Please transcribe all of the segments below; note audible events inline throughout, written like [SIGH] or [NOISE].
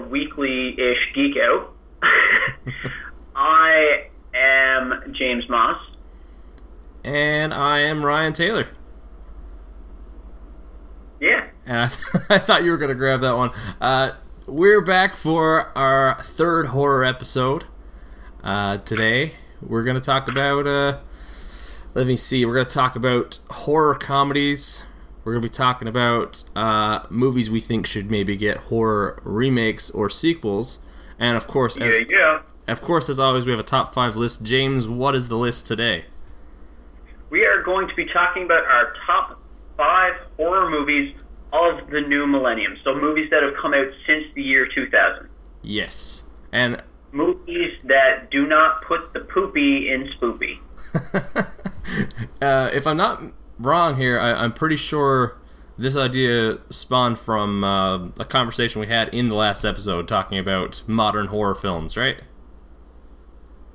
Geekouts, weekly-ish geek out. [LAUGHS] I am James Moss. And I am Ryan Taylor. Yeah. And I, th- [LAUGHS] I thought you were going to grab that one. Uh, we're back for our third horror episode. Uh, today, we're going to talk about. Uh, let me see. We're going to talk about horror comedies. We're going to be talking about uh, movies we think should maybe get horror remakes or sequels. And of course, as, Yeah, yeah. of course, as always, we have a top five list. James, what is the list today? We are going to be talking about our top five horror movies of the new millennium. So movies that have come out since the year 2000. Yes. And Movies that do not put the poopy in spoopy. [LAUGHS] uh, if I'm not wrong here, I, I'm pretty sure this idea spawned from uh, a conversation we had in the last episode talking about modern horror films, right?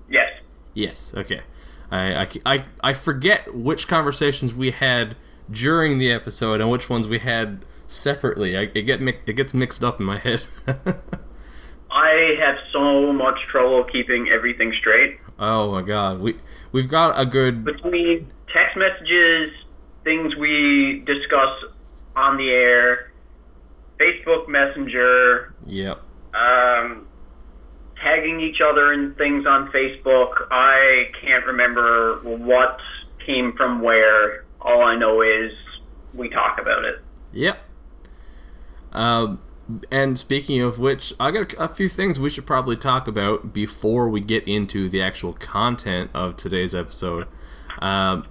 Yes. Yes. Okay. I, I, I, I forget which conversations we had during the episode and which ones we had separately. I, it get mi- it gets mixed up in my head. [LAUGHS] I have so much trouble keeping everything straight. oh my god, we we've got a good Between text messages, things we discuss on the air, Facebook Messenger, yep. um, tagging each other in things on Facebook. I can't remember what came from where. All I know is we talk about it. Yep. Um, and speaking of which, I got a, a few things we should probably talk about before we get into the actual content of today's episode. Um,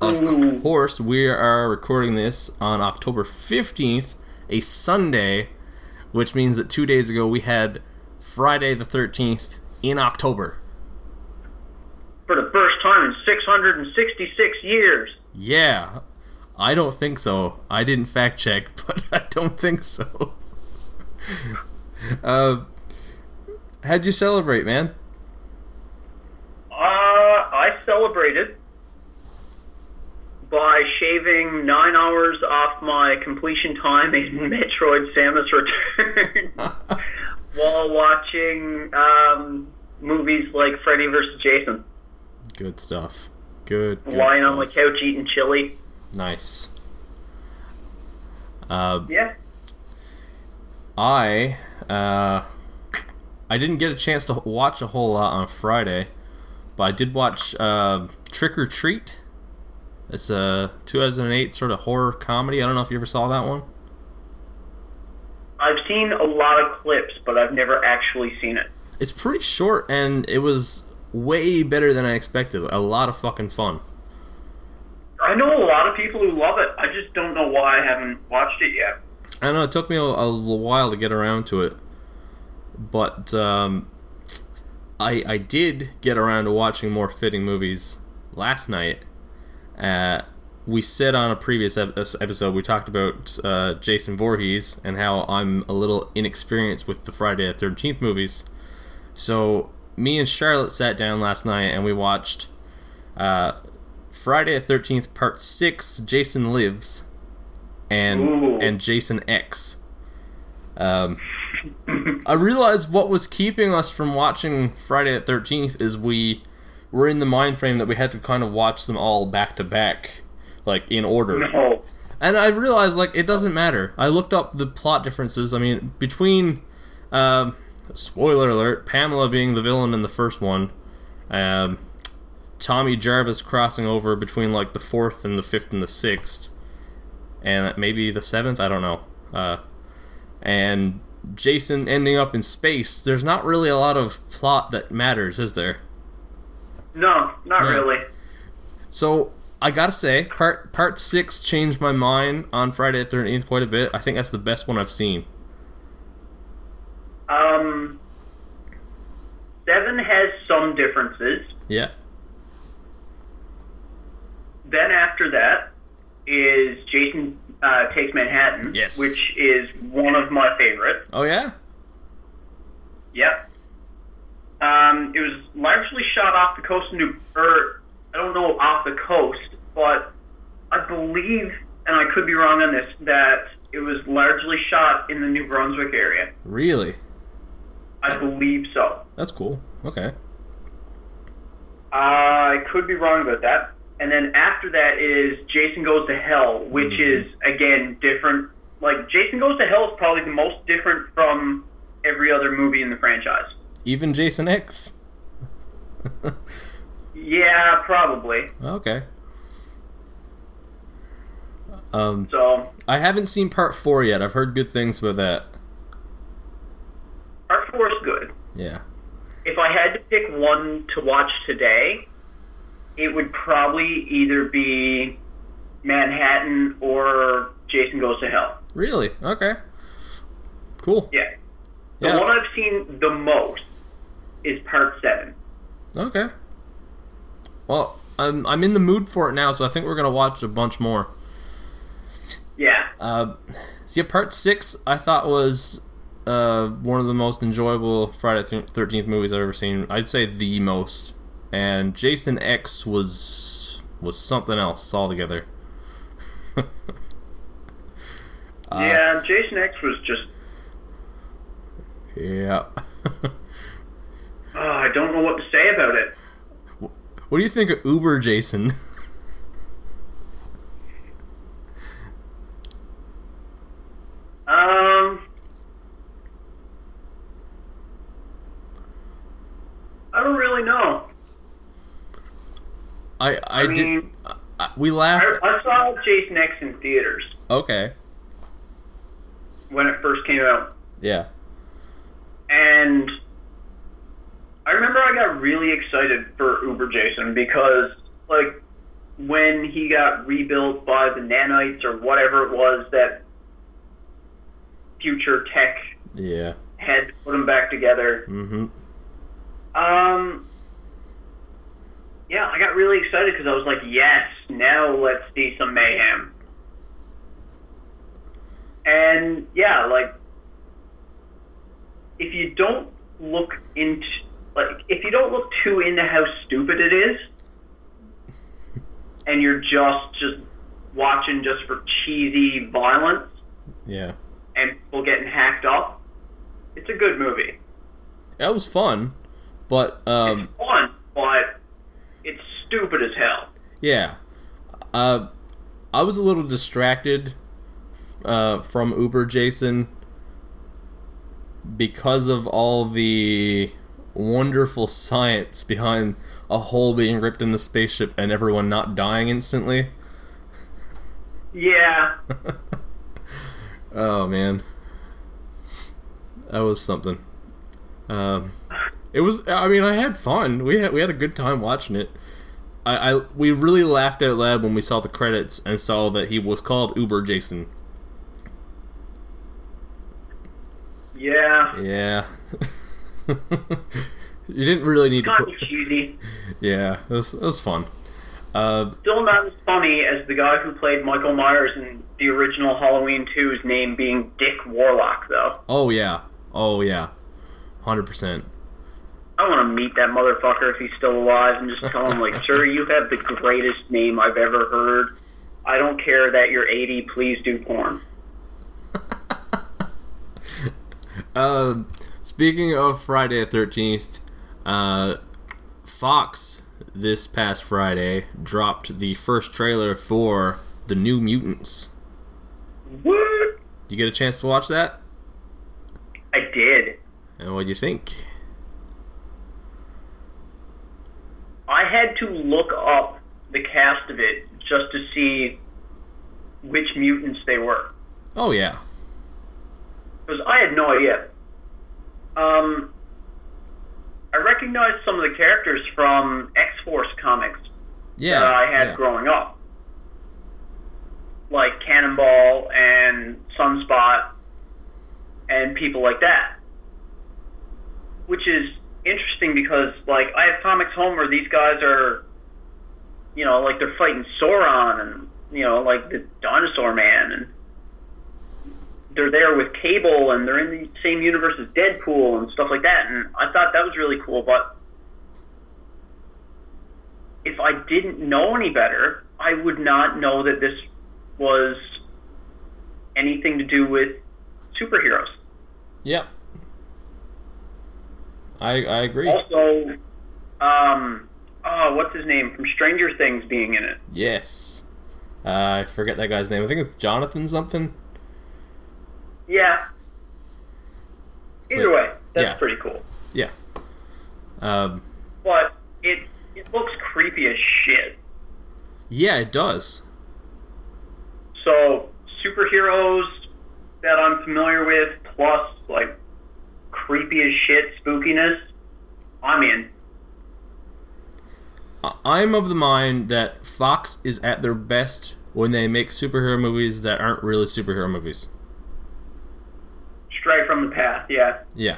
of course, we are recording this on October 15th, a Sunday, which means that two days ago we had Friday the 13th in October. For the first time in 666 years. Yeah, I don't think so. I didn't fact check, [LAUGHS] but I don't think so. [LAUGHS] uh, how'd you celebrate, man? Uh, I celebrated by shaving nine hours off my completion time in [LAUGHS] Metroid Samus Return [LAUGHS] while watching um, movies like Freddy vs. Jason. Good stuff. Good. good Lying on my stuff. couch eating chili. Nice. Uh, Yeah. I uh, I didn't get a chance to watch a whole lot on Friday, but I did watch uh, Trick or Treat. It's a 2008 sort of horror comedy. I don't know if you ever saw that one. I've seen a lot of clips, but I've never actually seen it. It's pretty short and it was way better than I expected. A lot of fucking fun. I know a lot of people who love it. I just don't know why I haven't watched it yet. I know. It took me a, a little while to get around to it, but um, I I did get around to watching more fitting movies last night. Uh, we said on a previous episode we talked about uh, Jason Voorhees and how I'm a little inexperienced with the Friday the Thirteenth movies. So me and Charlotte sat down last night and we watched uh, Friday the Thirteenth Part Six. Jason Lives and Ooh. and Jason X. Um, I realized what was keeping us from watching Friday the Thirteenth is we were in the mind frame that we had to kind of watch them all back to back, like in order. No. And I realized like it doesn't matter. I looked up the plot differences. I mean, between um, spoiler alert, Pamela being the villain in the first one, um, Tommy Jarvis crossing over between like the fourth and the fifth and the sixth, and maybe the seventh. I don't know. Uh, and Jason ending up in space. There's not really a lot of plot that matters, is there? No, not No. really. So I gotta say, part part six changed my mind on Friday the Thirteenth quite a bit. I think that's the best one I've seen. Um, seven has some differences. Yeah. Then after that is Jason uh, Takes Manhattan, Yes. which is one of my favorite. Oh yeah. Yep. Um, it was largely shot off the coast of New, or I don't know off the coast, but I believe, and I could be wrong on this, that It was largely shot in the New Brunswick area. Really? I believe so. That's cool. Okay. I could be wrong about that. And then after that is Jason Goes to Hell, which Mhm. is again different. Like Jason Goes to Hell is probably the most different from every other movie in the franchise. Even Jason X. Yeah, probably. Okay. Um, So I haven't seen part four yet. I've heard good things about that. Part Four is good. Yeah. If I had to pick one to watch today, it would probably either be Manhattan or Jason Goes to Hell. Really? Okay. Cool. Yeah. The Yeah. one I've seen the most is Part Seven. Okay. Well, I'm I'm in the mood for it now, so I think we're gonna watch a bunch more. Yeah. Uh, see, part six I thought was uh, one of the most enjoyable Friday Thirteenth movies I've ever seen. I'd say the most. And Jason X was was something else altogether. [LAUGHS] Uh, yeah, Jason X was just. Yeah. [LAUGHS] Oh, I don't know what to say about it. what do you think of Uber Jason? [LAUGHS] Um. I don't really know. I I, I did. mean- I, I- we laughed. I, I saw Jason X in theaters Okay. when it first came out, Yeah. and I remember I got really excited for Uber Jason because, like, when he got rebuilt by the nanites or whatever it was that future tech Yeah. had to put him back together. Mm-hmm. Um, yeah, I got really excited because I was like, yes, now let's see some mayhem. And yeah, like, if you don't look into, like, if you don't look too into how stupid it is, and you're just just watching just for cheesy violence Yeah. and people getting hacked up, it's a good movie. That was fun, but um, it's fun, but it's stupid as hell. yeah. Uh, I was a little distracted uh, from Uber Jason because of all the wonderful science behind a hole being ripped in the spaceship and everyone not dying instantly. Yeah, [LAUGHS] Oh man, that was something. Um, it was. I mean, I had fun. We had we had a good time watching it. I, I we really laughed out loud when we saw the credits and saw that he was called Uber Jason. yeah. Yeah. [LAUGHS] you didn't really need to put. cheesy. [LAUGHS] Yeah, it was, it was fun. Uh, Still not as funny as the guy who played Michael Myers in the original Halloween 2's name being Dick Warlock, though. oh yeah. Oh yeah. Hundred percent. I want to meet that motherfucker if he's still alive and just tell him, like, sir, you have the greatest name I've ever heard. I don't care that you're 80, please do porn. Um, [LAUGHS] speaking of Friday the Thirteenth, uh, Fox this past Friday dropped the first trailer for the New Mutants. What? You get a chance to watch that, I did. and what do you think? I had to look up the cast of it just to see which mutants they were. Oh yeah, because I had no idea. Um, I recognized some of the characters from X Force comics yeah. that I had yeah. growing up, like Cannonball and Sunspot, and people like that. Which is interesting because, like, I have comics home where these guys are, you know, like they're fighting Sauron and you know, like the Dinosaur Man and they're there with Cable and they're in the same universe as Deadpool and stuff like that. And I thought that was really cool. But if I didn't know any better, I would not know that this was anything to do with superheroes. Yep. I I agree. Also, um, oh, what's his name from Stranger Things being in it? Yes. Uh, I forget that guy's name. I think it's Jonathan something. Yeah. Either way, that's Yeah. pretty cool. Yeah. Um, But it it looks creepy as shit. yeah, it does. So superheroes that I'm familiar with, plus like creepy as shit spookiness, I'm in. I'm of the mind that Fox is at their best when they make superhero movies that aren't really superhero movies. Stray from the path, yeah. Yeah.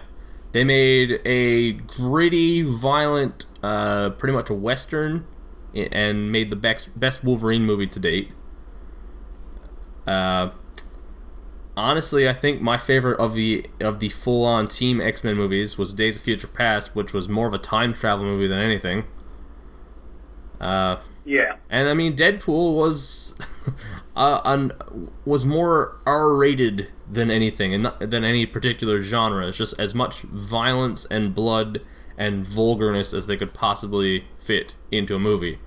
They made a gritty, violent, uh, pretty much a western, and made the best best Wolverine movie to date. Uh, honestly, I think my favorite of the of the full on Team X Men movies was Days of Future Past, which was more of a time travel movie than anything. Uh, Yeah. and I mean, Deadpool was [LAUGHS] [LAUGHS] uh, un, was more R rated than anything, and not, than any particular genre. It's just as much violence and blood and vulgarness as they could possibly fit into a movie.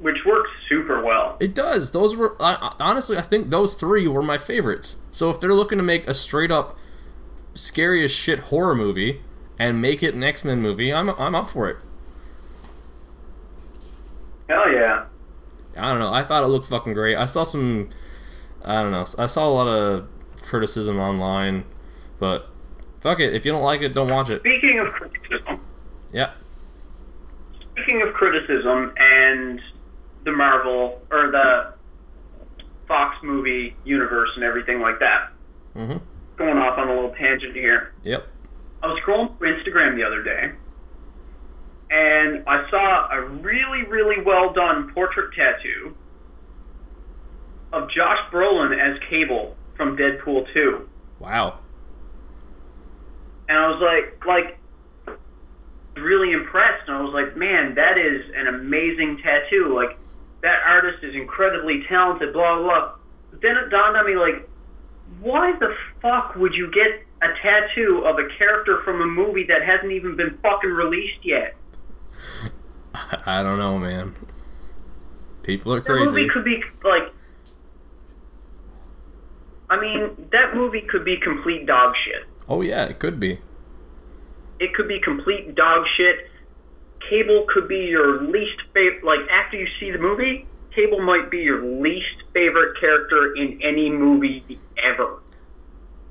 Which works super well. It does. Those were I, I- honestly, I think those three were my favorites. So if they're looking to make a straight up scary as shit horror movie and make it an X Men movie, I'm I'm up for it. Hell yeah. I don't know. I thought it looked fucking great. I saw some. I don't know. I saw a lot of criticism online, but fuck it. If you don't like it, don't watch it. Speaking of criticism, Yeah. speaking of criticism and the Marvel or the Fox movie universe and everything like that, Mhm. going off on a little tangent here. Yep. I was scrolling through Instagram the other day, and I saw a really, really well done portrait tattoo of Josh Brolin as Cable from Deadpool 2. Wow. And I was like, like, really impressed. And I was like, man, that is an amazing tattoo. Like, that artist is incredibly talented, blah, blah, blah. But then it dawned on me, like, why the fuck would you get a tattoo of a character from a movie that hasn't even been fucking released yet? I don't know, man. People are crazy. That movie could be, like, I mean, that movie could be complete dog shit. Oh yeah, it could be. it could be complete dog shit. Cable could be your least favorite. Like after you see the movie, Cable might be your least favorite character in any movie ever.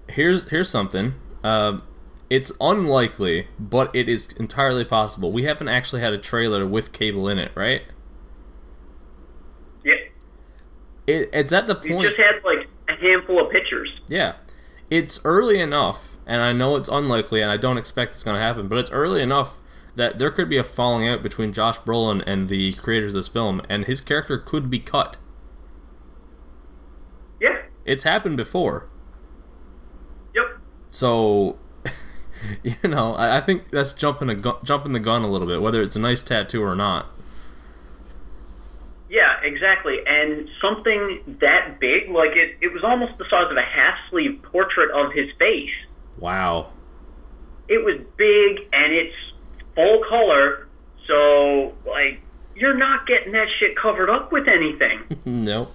Here's here's something. Um, it's unlikely, but it is entirely possible. We haven't actually had a trailer with Cable in it, right? Yeah, It, it's at the you point. just had like a handful of pictures. Yeah. It's early enough, and I know it's unlikely, and I don't expect it's going to happen, but it's early enough that there could be a falling out between Josh Brolin and the creators of this film, and his character could be cut. Yeah. It's happened before. Yep. So, [LAUGHS] you know, I, I think that's jumping a gu- jumping the gun a little bit, whether it's a nice tattoo or not. Yeah, exactly. And something that big, like it, it was almost the size of a half sleeve portrait of his face. Wow. It was big and it's full color, so like you're not getting that shit covered up with anything. [LAUGHS] nope.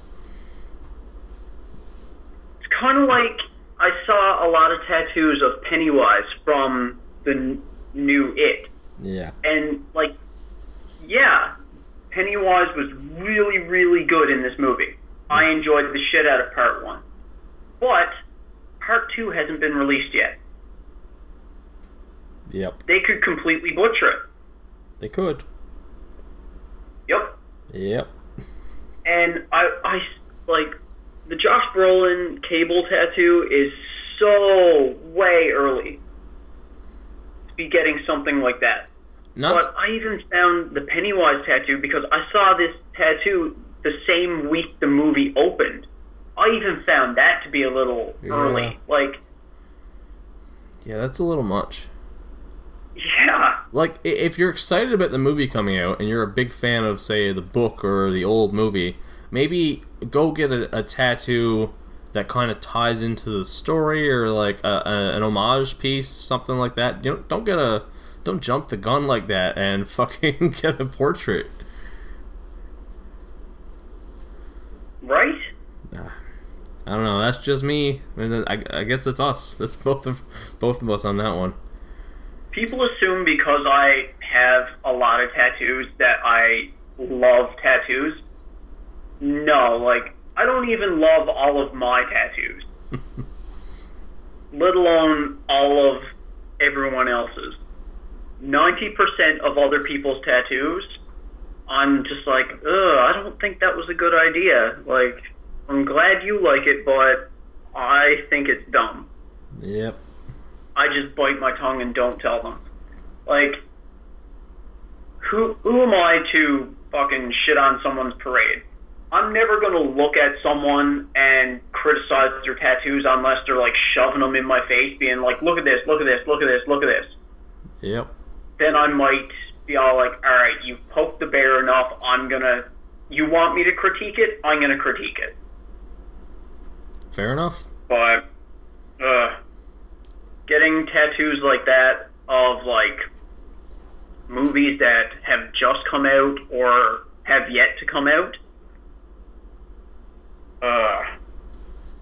It's kind of like I saw a lot of tattoos of Pennywise from the n- new It, Yeah. and like, yeah, Pennywise was really, really good in this movie. I mm-hmm. enjoyed the shit out of Part One, but Part Two hasn't been released yet. Yep. They could completely butcher it. They could. Yep. Yep. and I, I like the Josh Brolin cable tattoo is so way early to be getting something like that. Not But I even found the Pennywise tattoo because I saw this tattoo the same week the movie opened. I even found that to be a little Yeah. early. Like, Yeah, that's a little much. yeah, like if you're excited about the movie coming out and you're a big fan of say the book or the old movie maybe go get a, a tattoo that kind of ties into the story or like a, a, an homage piece, something like that. You know, don't get a don't jump the gun like that and [LAUGHS] fucking get a portrait. Right? Ah, I don't know. That's just me. I, mean, I, I guess it's us. That's both of both of us on that one. People assume because I have a lot of tattoos that I love tattoos. No, like I don't even love all of my tattoos, [LAUGHS] let alone all of everyone else's. Ninety percent of other people's tattoos, I'm just like, ugh, I don't think that was a good idea. Like, I'm glad you like it, but I think it's dumb. Yep. I just bite my tongue and don't tell them. Like, who who am I to fucking shit on someone's parade? I'm never gonna look at someone and criticize their tattoos unless they're like shoving them in my face, being like, "Look at this, look at this, look at this, look at this." Yep. Then I might be all like, "All right, you poked the bear enough. I'm gonna. You want me to critique it? I'm gonna critique it." Fair enough. but uh, getting tattoos like that of like movies that have just come out or have yet to come out, uh,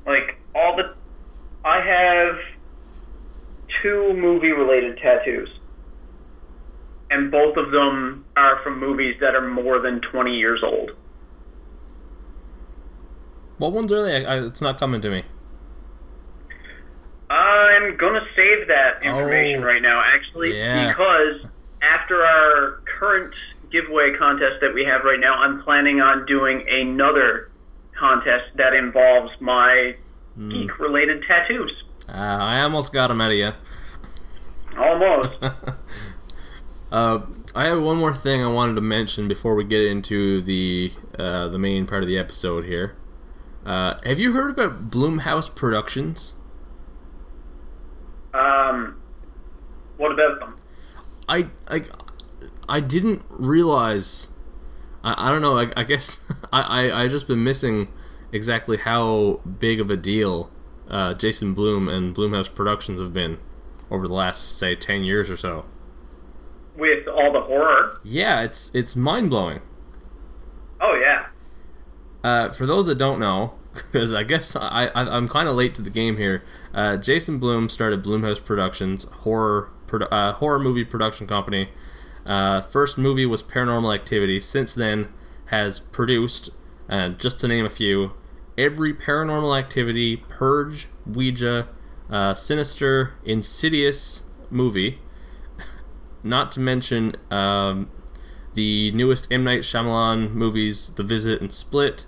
like all the, I have two movie related tattoos. And both of them are from movies that are more than 20 years old. What ones are they? I, I, it's not coming to me. I'm gonna save that information Oh, right now, actually, yeah. because after our current giveaway contest that we have right now, I'm planning on doing another contest that involves my Hmm. geek-related tattoos. Uh, I almost got them out of you. Almost. [LAUGHS] Uh, I have one more thing I wanted to mention before we get into the uh, the main part of the episode here. Uh, have you heard about Blumhouse Productions? um, what about them? I I, I didn't realize. I, I don't know. I, I guess [LAUGHS] I, I I just been missing exactly how big of a deal uh, Jason Blum and Blumhouse Productions have been over the last say ten years or so. With all the horror? Yeah, it's it's mind blowing. Oh yeah. Uh, for those that don't know, [LAUGHS] because I guess I, I I'm kind of late to the game here. Uh, Jason Blum started Blumhouse Productions, horror produ- uh, horror movie production company. Uh, first movie was Paranormal Activity. Since then, has produced, uh, just to name a few, every Paranormal Activity, Purge, Ouija, uh, Sinister, Insidious movie. [LAUGHS] Not to mention um, the newest M Night Shyamalan movies, The Visit and Split.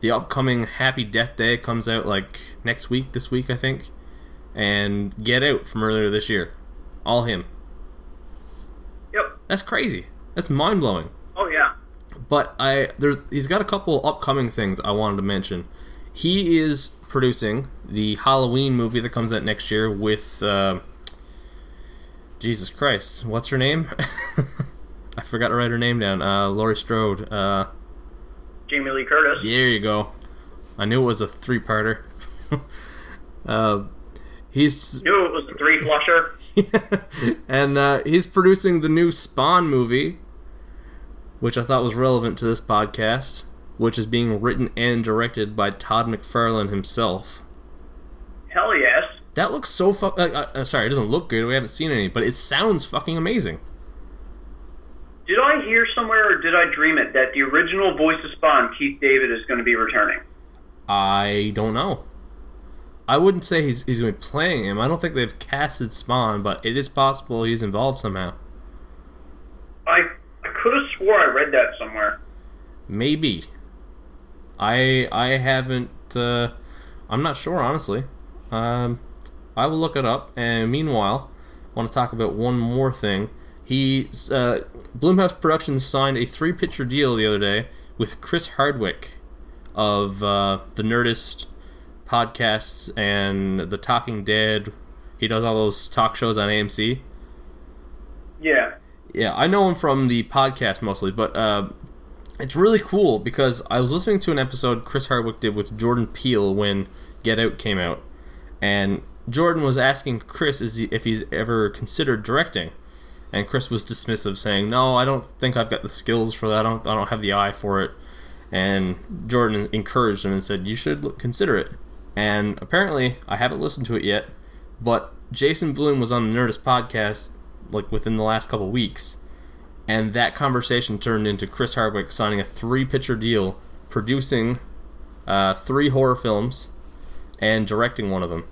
The upcoming Happy Death Day comes out like next week, this week I think, and Get Out from earlier this year. All him. That's crazy. That's mind blowing. Oh yeah. But I there's he's got a couple upcoming things I wanted to mention. He is producing the Halloween movie that comes out next year with uh, Jesus Christ, what's her name? [LAUGHS] I forgot to write her name down. Uh, Laurie Strode. Uh, Jamie Lee Curtis. there you go. I knew it was a three-parter. [LAUGHS] uh, he's Knew it was a three flusher. [LAUGHS] and uh, he's producing the new Spawn movie, which I thought was relevant to this podcast, which is being written and directed by Todd McFarlane himself. Hell yes. That looks so fu- uh, uh, sorry, it doesn't look good. We haven't seen any, but it sounds fucking amazing. Did I hear somewhere or did I dream it that the original voice of Spawn, Keith David, is going to be returning? I don't know. I wouldn't say he's he's going to be playing him. I don't think they've casted Spawn, but it is possible he's involved somehow. I, I could have swore I read that somewhere. Maybe. I I haven't. Uh, I'm not sure honestly. Um, I will look it up. And meanwhile, I want to talk about one more thing. He uh, Blumhouse Productions signed a three-picture deal the other day with Chris Hardwick of uh, the Nerdist podcasts and the Talking Dead. He does all those talk shows on AMC. Yeah. Yeah, I know him from the podcast mostly, but uh, it's really cool because I was listening to an episode Chris Hardwick did with Jordan Peele when Get Out came out, and Jordan was asking Chris is he, if he's ever considered directing, and Chris was dismissive, saying, "No, I don't think I've got the skills for that. I don't, I don't have the eye for it." And Jordan encouraged him and said, "You should look, consider it." And apparently, I haven't listened to it yet, but Jason Blum was on the Nerdist podcast like within the last couple weeks, and that conversation turned into Chris Hardwick signing a three-picture deal, producing uh, three horror films, and directing one of them.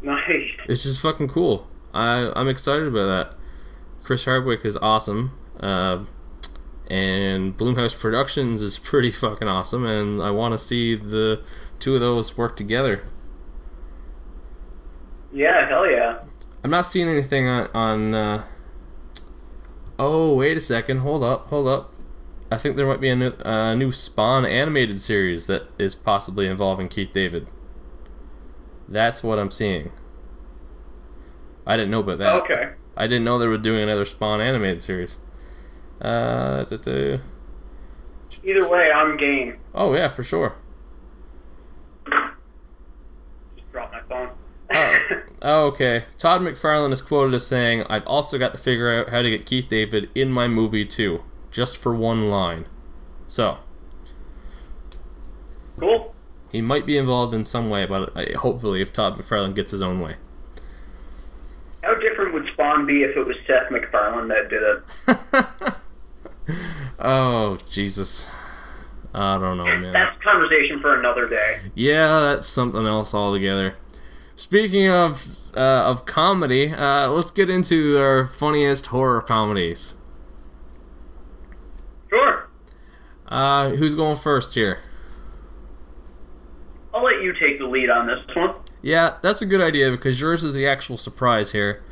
Nice. It's just fucking cool. I I'm excited about that. Chris Hardwick is awesome, uh, and Blumhouse Productions is pretty fucking awesome, and I want to see the two of those work together. Yeah, hell yeah. I'm not seeing anything on. on uh... Oh, wait a second. Hold up. Hold up. I think there might be a new, uh, new Spawn animated series that is possibly involving Keith David. That's what I'm seeing. I didn't know about that. Okay. I didn't know they were doing another Spawn animated series. Uh, da-da. Either way, I'm game. oh yeah, for sure. Just drop my phone. [LAUGHS] Oh. Oh, okay. Todd McFarlane is quoted as saying, "I've also got to figure out how to get Keith David in my movie too, just for one line." So cool. he might be involved in some way, but uh, hopefully, if Todd McFarlane gets his own way. How different would Spawn be if it was Seth MacFarlane that did it? [LAUGHS] Oh Jesus, I don't know, man. That's a conversation for another day. Yeah, that's something else altogether. Speaking of uh, of comedy, uh, let's get into our funniest horror comedies. Sure. Uh, who's going first here? I'll let you take the lead on this one. Yeah, that's a good idea because yours is the actual surprise here.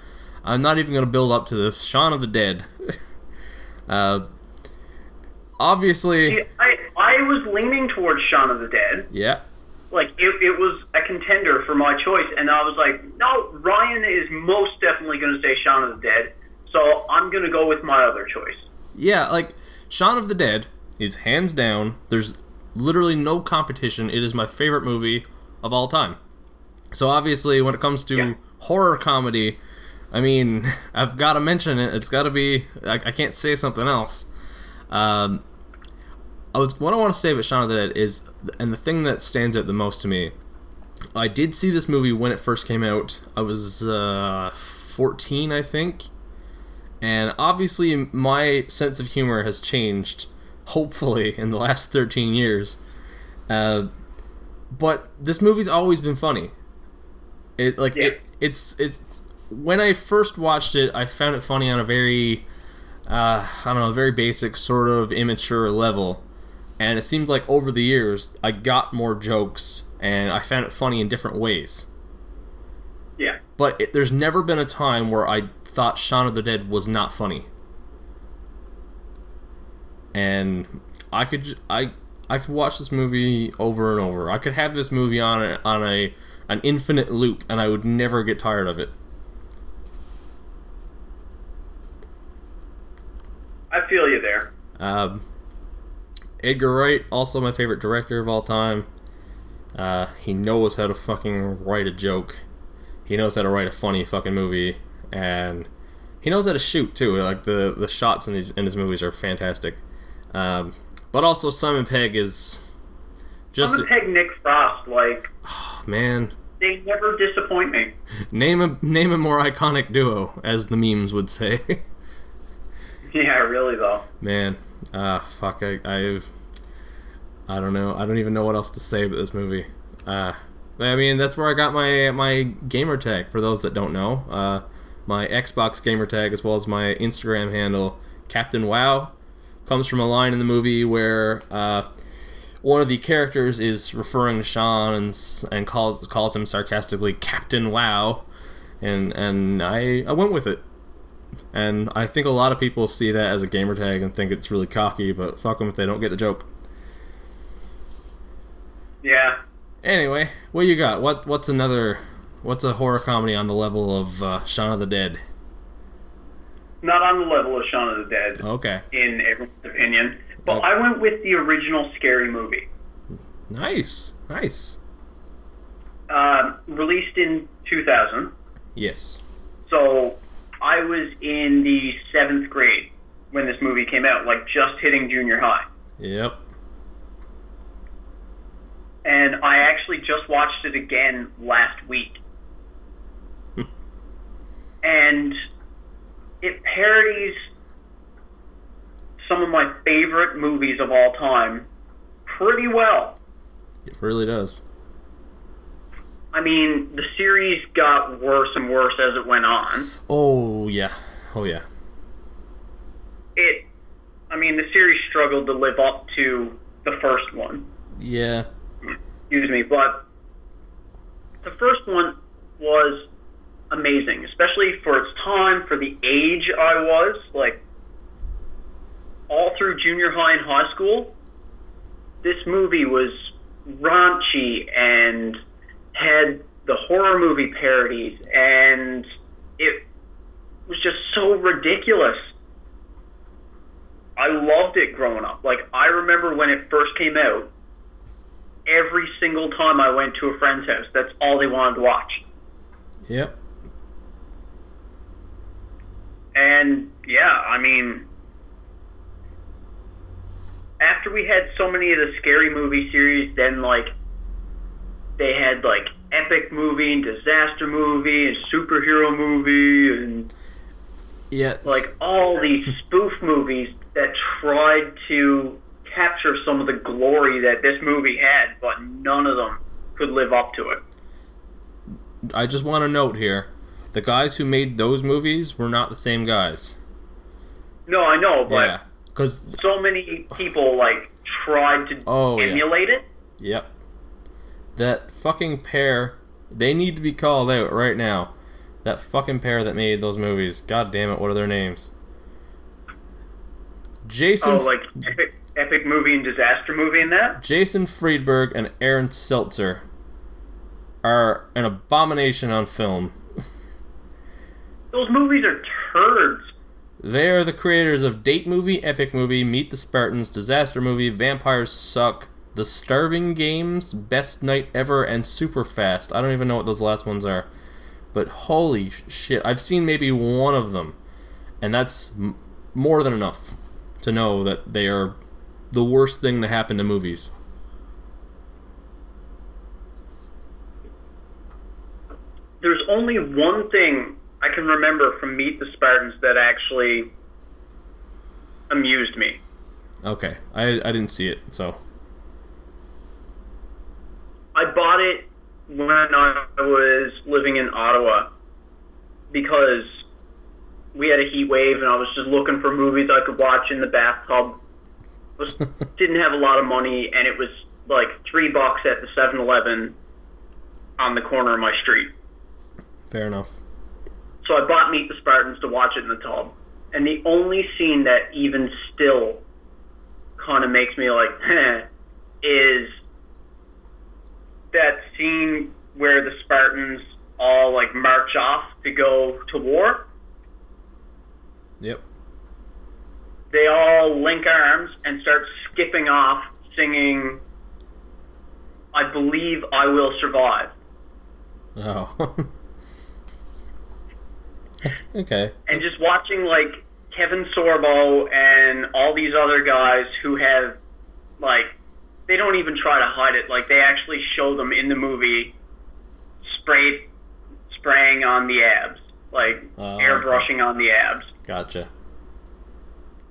I'm not even going to build up to this. Shaun of the Dead. [LAUGHS] uh, obviously, See, I, leaning towards Shaun of the Dead. yeah. Like, it, it was a contender for my choice, and I was like, no, Ryan is most definitely going to say Shaun of the Dead, so I'm going to go with my other choice. Yeah, like Shaun of the Dead is hands down. There's literally no competition. It is my favorite movie of all time. So obviously, when it comes to Yeah. horror comedy, I mean, [LAUGHS] I've got to mention it. It's got to be. I, I can't say something else. Um, I was what I want to say about Shaun of the Dead is, and the thing that stands out the most to me. I did see this movie when it first came out. I was uh, 14, I think. And obviously, my sense of humor has changed, hopefully, in the last 13 years. Uh, but this movie's always been funny. It like Yeah. it, it's it's when I first watched it, I found it funny on a very uh, I don't know, very basic sort of immature level. And it seems like over the years, I got more jokes and I found it funny in different ways. Yeah. But it, there's never been a time where I thought Shaun of the Dead was not funny. And I could I I could watch this movie over and over. I could have this movie on a, on a an infinite loop and I would never get tired of it. I feel you there. Um, Edgar Wright, also my favorite director of all time. Uh, he knows how to fucking write a joke. He knows how to write a funny fucking movie, and he knows how to shoot too. Like the the shots in these in his movies are fantastic. Um, but also Simon Pegg is just I'm a peg Nick Frost. Like, [SIGHS] man. they never disappoint me. Name a name a more iconic duo, as the memes would say. [LAUGHS] Yeah, really, though. Man, uh, fuck, I, I've, I don't know, I don't even know what else to say about this movie. Uh, I mean, that's where I got my my gamer tag. For those that don't know, uh, my Xbox gamer tag as well as my Instagram handle, Captain Wow, comes from a line in the movie where uh, one of the characters is referring to Shaun and and calls calls him sarcastically Captain Wow, and and I I went with it. And I think a lot of people see that as a gamer tag and think it's really cocky, but fuck them if they don't get the joke. Yeah. Anyway, what you got? What what's another what's a horror comedy on the level of uh, Shaun of the Dead? Not on the level of Shaun of the Dead, Okay. in everyone's opinion. But I went with the original Scary Movie, Nice, nice. uh, released in 2000. Yes. So I was in the seventh grade when this movie came out, like just hitting junior high. Yep. And I actually just watched it again last week. [LAUGHS] and it parodies some of my favorite movies of all time pretty well. It really does. I mean, the series got worse and worse as it went on. Oh yeah. Oh yeah. It, I mean, the series struggled to live up to the first one. Yeah. Excuse me, but the first one was amazing, especially for its time, for the age I was. Like, all through junior high and high school, this movie was raunchy and had the horror movie parodies, and it was just so ridiculous. I loved it growing up. Like, I remember when it first came out, every single time I went to a friend's house, that's all they wanted to watch. Yep. And yeah, I mean, after we had so many of the scary movie series, then like they had like epic movie and disaster movie and superhero movie and Yeah. like all these spoof movies that tried to capture some of the glory that this movie had, but none of them could live up to it. I just want to note here, the guys who made those movies were not the same guys. No, I know, but yeah. Cause so many people like tried to Oh, yeah. emulate it. yep. That fucking pair, they need to be called out right now. That fucking pair that made those movies. God damn it, what are their names? Jason Oh, like epic, movie and disaster movie and that. Jason Friedberg and Aaron Seltzer are an abomination on film. [LAUGHS] Those movies are turds. They are the creators of Date Movie, Epic Movie, Meet the Spartans, Disaster Movie, Vampires Suck, The Starving Games, Best Night Ever, and Super Fast. I don't even know what those last ones are. But holy shit, I've seen maybe one of them. And that's m- more than enough to know that they are the worst thing to happen to movies. There's only one thing I can remember from Meet the Spartans that actually amused me. Okay, I, I didn't see it, so. I bought it when I was living in Ottawa because we had a heat wave and I was just looking for movies I could watch in the bathtub. Was didn't have a lot of money and it was like three bucks at the 7-Eleven on the corner of my street. Fair enough. So I bought Meet the Spartans to watch it in the tub. And the only scene that even still kind of makes me like, heh, [LAUGHS] is that scene where the Spartans all like march off to go to war. Yep. They all link arms and start skipping off singing, I believe I will survive. Oh. [LAUGHS] okay. and just watching like Kevin Sorbo and all these other guys who have like they don't even try to hide it. Like they actually show them in the movie sprayed spraying on the abs, like Oh, airbrushing on the abs. Gotcha.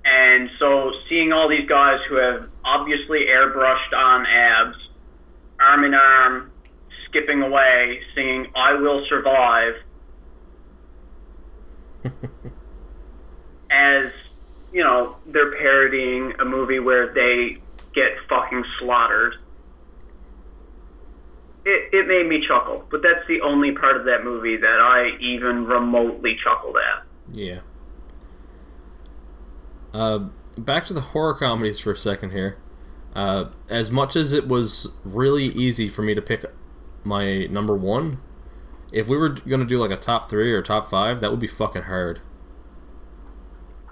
And so seeing all these guys who have obviously airbrushed on abs, arm in arm, skipping away, singing I will survive as you know, they're parodying a movie where they get fucking slaughtered. It, it made me chuckle, but that's the only part of that movie that I even remotely chuckled at. Yeah. Uh, back to the horror comedies for a second here. Uh, as much as it was really easy for me to pick my number one, if we were gonna do like a top three or top five, that would be fucking hard.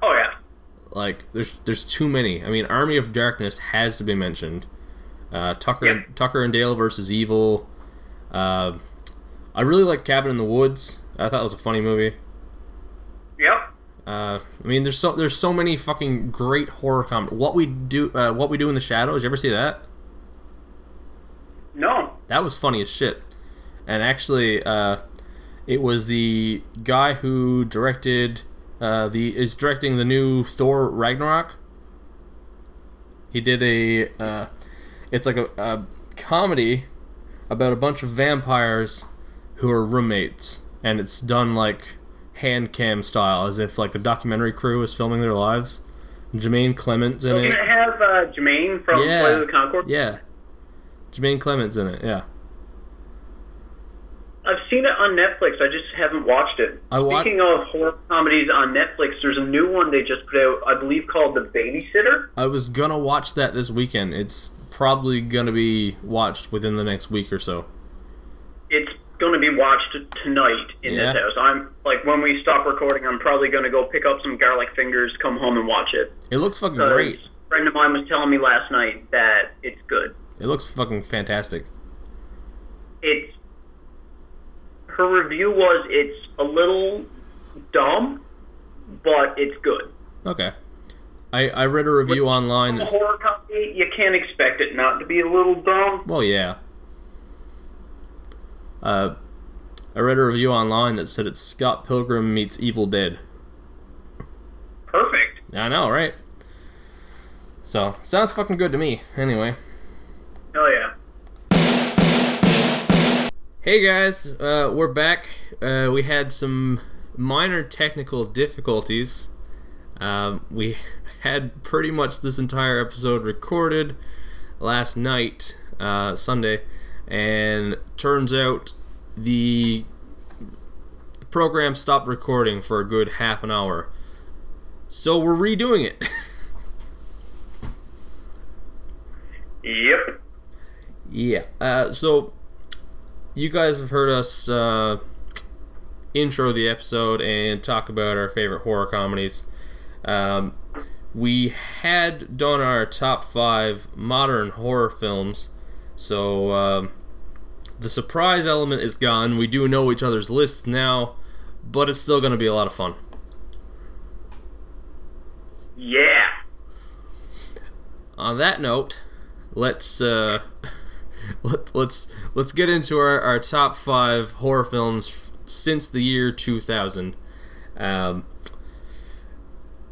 Oh yeah, like there's there's too many. I mean, Army of Darkness has to be mentioned. Uh, Tucker Yeah. Tucker and Dale versus Evil. Uh, I really like Cabin in the Woods. I thought it was a funny movie. Uh, I mean, there's so there's so many fucking great horror com. What we do, uh, what we do in the shadows. You ever see that? No. That was funny as shit. And actually, uh, it was the guy who directed uh, the is directing the new Thor Ragnarok. He did a uh, it's like a, a comedy about a bunch of vampires who are roommates, and it's done like hand cam style, as if like a documentary crew is filming their lives. Jemaine Clements in So it. it have uh, Jemaine from Yeah. Flight of the Concord? Yeah, Jemaine Clements in it. Yeah. I've seen it on Netflix. I just haven't watched it. I wa- Speaking of horror comedies on Netflix, there's a new one they just put out, I believe, called The Babysitter. I was gonna watch that this weekend. It's probably gonna be watched within the next week or so. It's going to be watched tonight in Yeah. this house. I'm like, when we stop recording, I'm probably going to go pick up some garlic fingers, come home and watch it. It looks fucking 'Cause great. A friend of mine was telling me last night that it's good. It looks fucking fantastic. It's her review was it's a little dumb, but it's good. Okay. I, I read a review online A horror comedy, you can't expect it not to be a little dumb. well yeah. Uh I read a review online that said it's Scott Pilgrim meets Evil Dead. Perfect. I know, right? So sounds fucking good to me. Anyway. Hell yeah. Hey guys, uh, we're back. Uh, we had some minor technical difficulties. Um, we had pretty much this entire episode recorded last night, uh, Sunday, and turns out the program stopped recording for a good half an hour. So we're redoing it. [LAUGHS] Yep. Yeah. Uh, so you guys have heard us uh, intro the episode and talk about our favorite horror comedies. Um, we had done our top five modern horror films, so um, the surprise element is gone. We do know each other's lists now, but it's still going to be a lot of fun. Yeah. on that note, let's uh, [LAUGHS] let, let's let's get into our, our top five horror films f- since the year 2000. Um,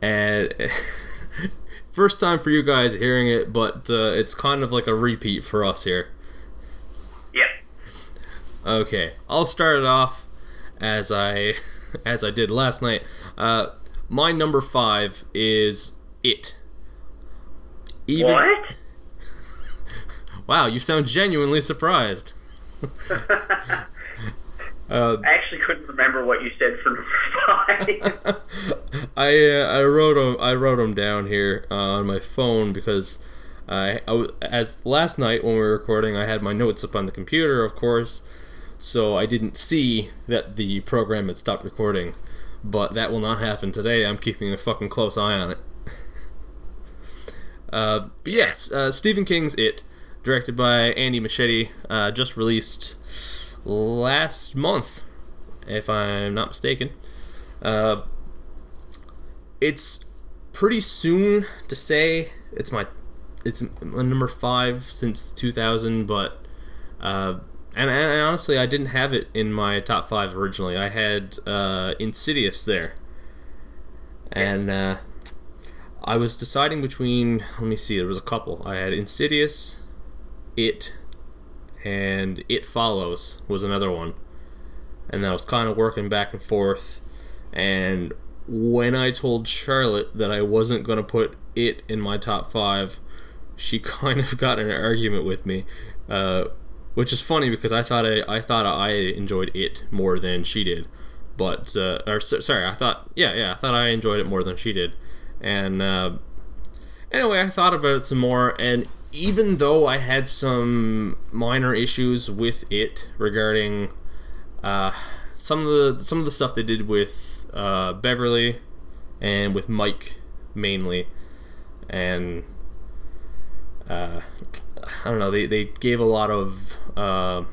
and [LAUGHS] first time for you guys hearing it, but uh, it's kind of like a repeat for us here. Okay, I'll start it off as I [LAUGHS] as I did last night. Uh, my number five is it. Even, What? [LAUGHS] Wow, you sound genuinely surprised. [LAUGHS] uh, I actually couldn't remember what you said for number five. I uh, I wrote them I wrote 'em down here uh, on my phone because I, I as last night when we were recording I had my notes up on the computer of course so I didn't see that the program had stopped recording but that will not happen today. I'm keeping a fucking close eye on it. [LAUGHS] Uh, but yes uh, Stephen King's It directed by Andy Muschietti uh, just released last month if I'm not mistaken. Uh, it's pretty soon to say it's my it's my number five since 2000 but uh, and, and honestly i didn't have it in my top five originally. I had uh, insidious there. And uh, i was deciding between let me see there was a couple. I had insidious it and it follows was another one. And I was kind of working back and forth. And when I told Charlotte that I wasn't going to put it in my top five, she [LAUGHS] kind of got in an argument with me, uh, which is funny because I thought I, I thought I enjoyed it more than she did, but uh, or sorry, I thought yeah yeah I thought I enjoyed it more than she did, and uh, anyway I thought about it some more and. Even though I had some minor issues with it regarding uh, some of the some of the stuff they did with uh, Beverly and with Mike mainly, and uh, I don't know. They they gave a lot of uh,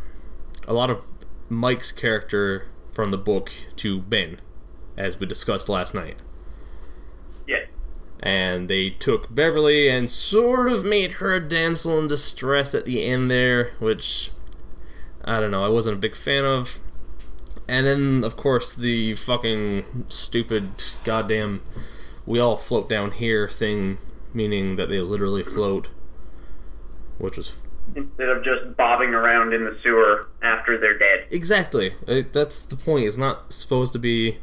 a lot of Mike's character from the book to Ben, as we discussed last night. Yeah. And they took Beverly and sort of made her a damsel in distress at the end there, which I don't know. I wasn't a big fan of. And then, of course, the fucking stupid goddamn we all float down here thing, meaning that they literally float, which was Instead of just bobbing around in the sewer after they're dead. exactly that's the point. It's not supposed to be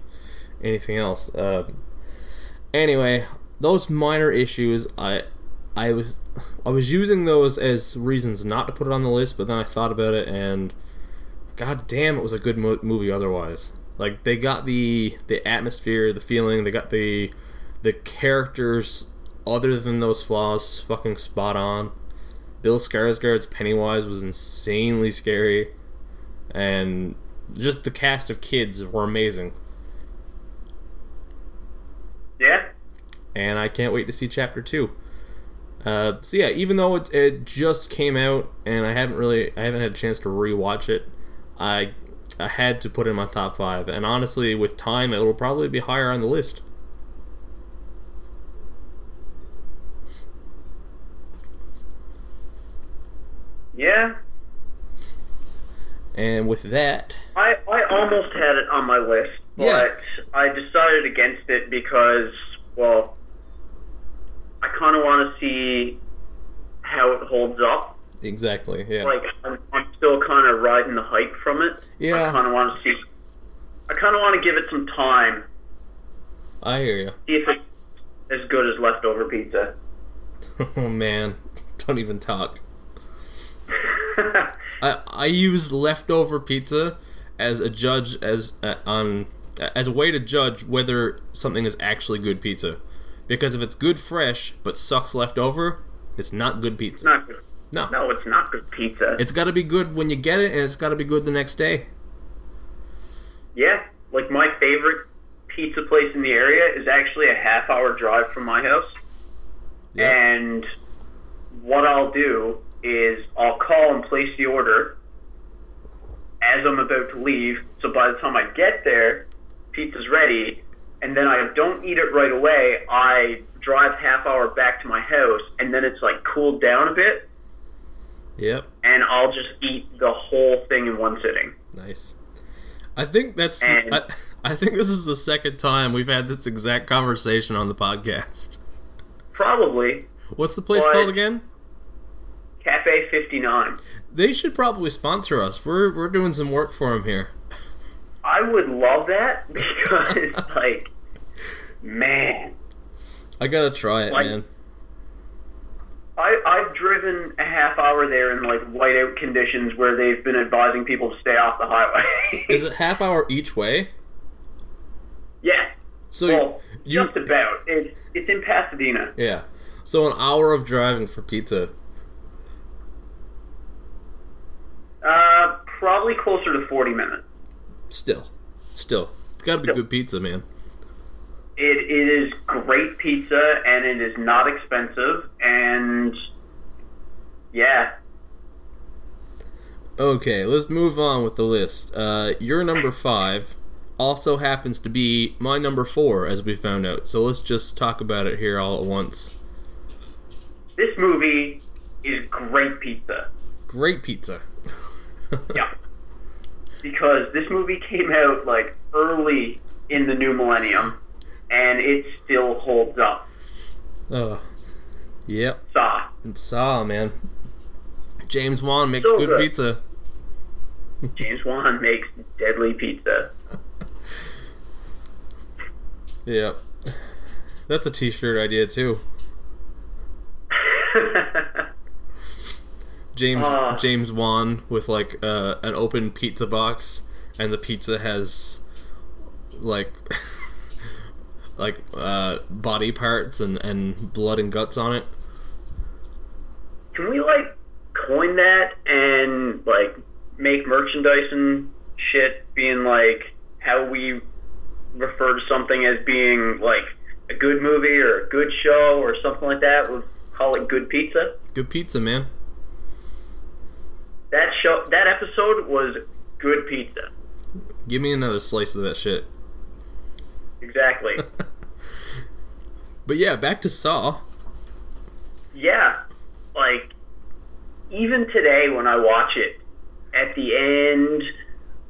anything else. Uh, anyway, those minor issues, I, I was, I was using those as reasons not to put it on the list, but then I thought about it and, god damn, it was a good mo- movie. Otherwise, like they got the the atmosphere, the feeling, they got the the characters. Other than those flaws, fucking spot on. Bill Skarsgård's Pennywise was insanely scary, and just the cast of kids were amazing. Yeah? and I can't wait to see chapter two. Uh, so yeah, even though it, it just came out and I haven't really, I haven't had a chance to rewatch it, I I had to put it in my top five. And honestly, with time, it will probably be higher on the list. Yeah? And with that, I, I almost had it on my list, but Yeah. I decided against it because, well, I kind of want to see how it holds up. exactly, yeah, Like, I'm, I'm still kind of riding the hype from it. Yeah. I kind of want to see. I kind of want to give it some time, I hear you. see if it's as good as leftover pizza. [LAUGHS] oh man, don't even talk. I I use leftover pizza as a judge as uh, on as a way to judge whether something is actually good pizza. Because if it's good fresh but sucks leftover, it's not good pizza. not good. No. No, it's not good pizza. It's got to be good when you get it and it's got to be good the next day. Yeah, like my favorite pizza place in the area is actually a half hour drive from my house. Yeah. And what I'll do is I'll call and place the order as I'm about to leave. So by the time I get there, pizza's ready. And then I don't eat it right away. I drive half hour back to my house, and then it's like cooled down a bit, Yep. and I'll just eat the whole thing in one sitting. Nice. I think that's And- I, I think this is the second time we've had this exact conversation on the podcast. Probably What's the place What? called again? Cafe 59. They should probably sponsor us. We're we're doing some work for them here. I would love that [LAUGHS] because, like, man, I gotta try it, Like- man. I, I've driven a half hour there in like whiteout conditions where they've been advising people to stay off the highway. [LAUGHS] Is it half hour each way? yeah. So Well, you just about. It's it's in Pasadena. yeah. So an hour of driving for pizza. Uh, probably closer to forty minutes. Still, still, it's got to be Still. good pizza, man. It it is great pizza and it is not expensive and yeah. Okay, let's move on with the list. Uh, your number five also happens to be my number four, as we found out. So let's just talk about it here all at once. This movie is great pizza. Great pizza. [LAUGHS] Yeah. Because this movie came out like early in the new millennium and it still holds up. Oh, yep. Saw. And Saw, man. James Wan makes So good, good. pizza. [LAUGHS] James Wan makes deadly pizza. Yep. That's a t-shirt idea too. James Ah. James Wan with like uh, an open pizza box, and the pizza has like [LAUGHS] like uh, body parts and, and blood and guts on it. Can we like coin that and like make merchandise and shit being like how we refer to something as being like a good movie or a good show or something like that would call it good pizza. Good pizza, man. That show, that episode was good pizza. Give me another slice of that shit. Exactly. [LAUGHS] But yeah, back to Saw. yeah, like even today when I watch it, at the end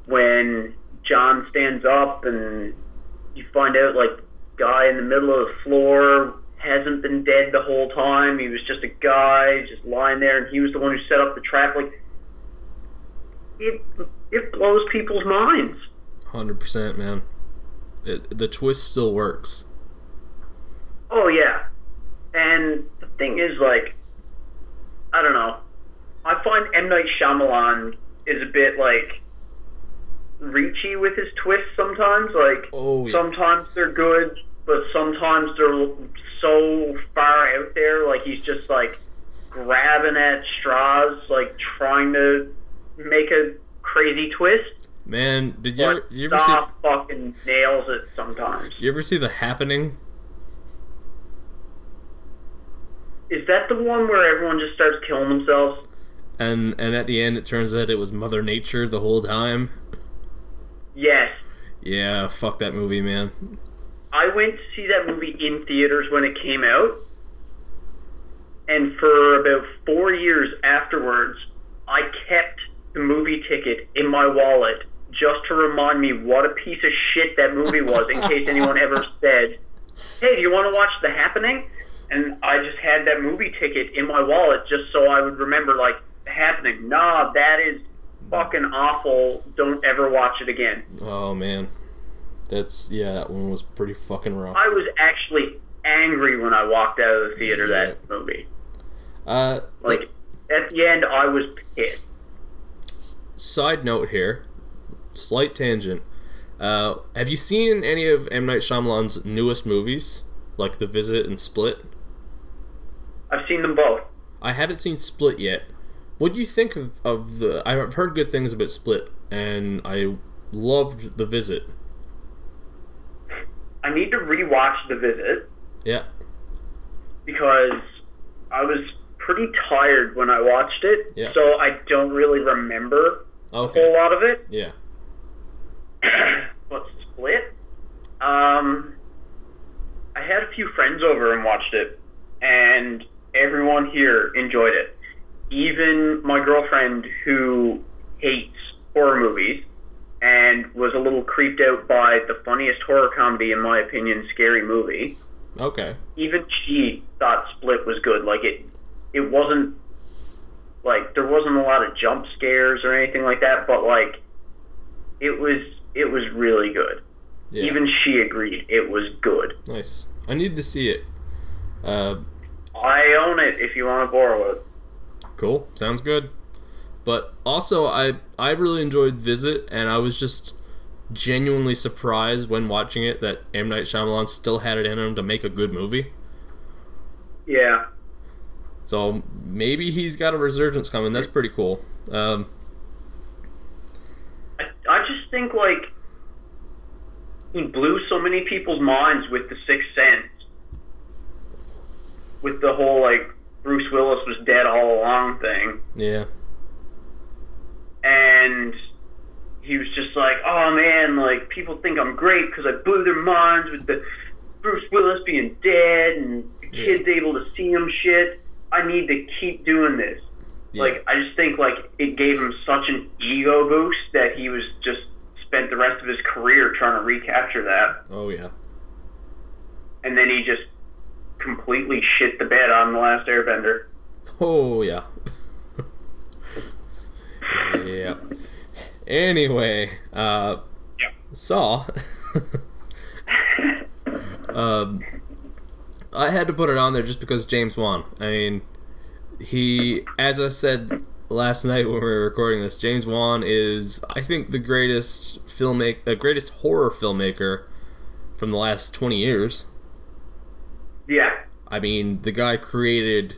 when John stands up and you find out like guy in the middle of the floor hasn't been dead the whole time. He was just a guy just lying there, and he was the one who set up the trap. Like it, it blows people's minds. Hundred percent, man. It, the twist still works. Oh yeah, and the thing is, like, I don't know. I find M Night Shyamalan is a bit like reachy with his twists sometimes. Like, Oh, yeah. sometimes they're good, but sometimes they're so far out there. Like he's just like grabbing at straws, like trying to make a crazy twist. Man, did you But you ever see fucking nails it sometimes. you ever see the happening? Is that the one where everyone just starts killing themselves? And and at the end, it turns out it was Mother Nature the whole time. Yes. Yeah, fuck that movie, man. I went to see that movie in theaters when it came out, and for about four years afterwards, I kept movie ticket in my wallet just to remind me what a piece of shit that movie was, in case anyone ever said, "Hey, do you want to watch The Happening?" And I just had that movie ticket in my wallet just so I would remember, like, The Happening. Nah, that is fucking awful. Don't ever watch it again. Oh man, that's yeah, that one was pretty fucking rough. I was actually angry when I walked out of the theater that movie. Uh, Like at the end, I was pissed. Side note here, slight tangent. Uh, have you seen any of M Night Shyamalan's newest movies, like The Visit and Split? I've seen them both. I haven't seen Split yet. What do you think of, of the? I've heard good things about Split, and I loved The Visit. I need to rewatch The Visit Yeah, because I was pretty tired when I watched it, Yeah. so I don't really remember a okay, whole lot of it. yeah, [CLEARS THROAT] but Split, um, I had a few friends over and watched it, and everyone here enjoyed it. Even my girlfriend, who hates horror movies and was a little creeped out by the funniest horror comedy, in my opinion, Scary Movie. okay, Even she thought Split was good. Like it, it wasn't like there wasn't a lot of jump scares or anything like that, but like it was it was really good. yeah, Even she agreed it was good. nice. I need to see it. Uh, I own it if you want to borrow it. Cool. Sounds good. But also, I I really enjoyed Visit, and I was just genuinely surprised when watching it that M Night Shyamalan still had it in him to make a good movie. Yeah. So maybe he's got a resurgence coming. That's pretty cool. Um, I, I just think like he blew so many people's minds with the Sixth Sense, with the whole like Bruce Willis was dead all along thing, yeah, and he was just like, "Oh man, like people think I'm great because I blew their minds with the Bruce Willis being dead and the Yeah. kids able to see him shit. I need to keep doing this." yeah. Like I just think like it gave him such an ego boost that he was just spent the rest of his career trying to recapture that, oh yeah, and then he just completely shit the bed on the last Airbender. oh yeah, [LAUGHS] yeah. Anyway, uh, Yep. Saw. [LAUGHS] um, I had to put it on there just because James Wan. I mean, he, as I said last night when we were recording this, James Wan is, I think, the greatest filmmaker, the greatest horror filmmaker from the last twenty years. Yeah, I mean, the guy created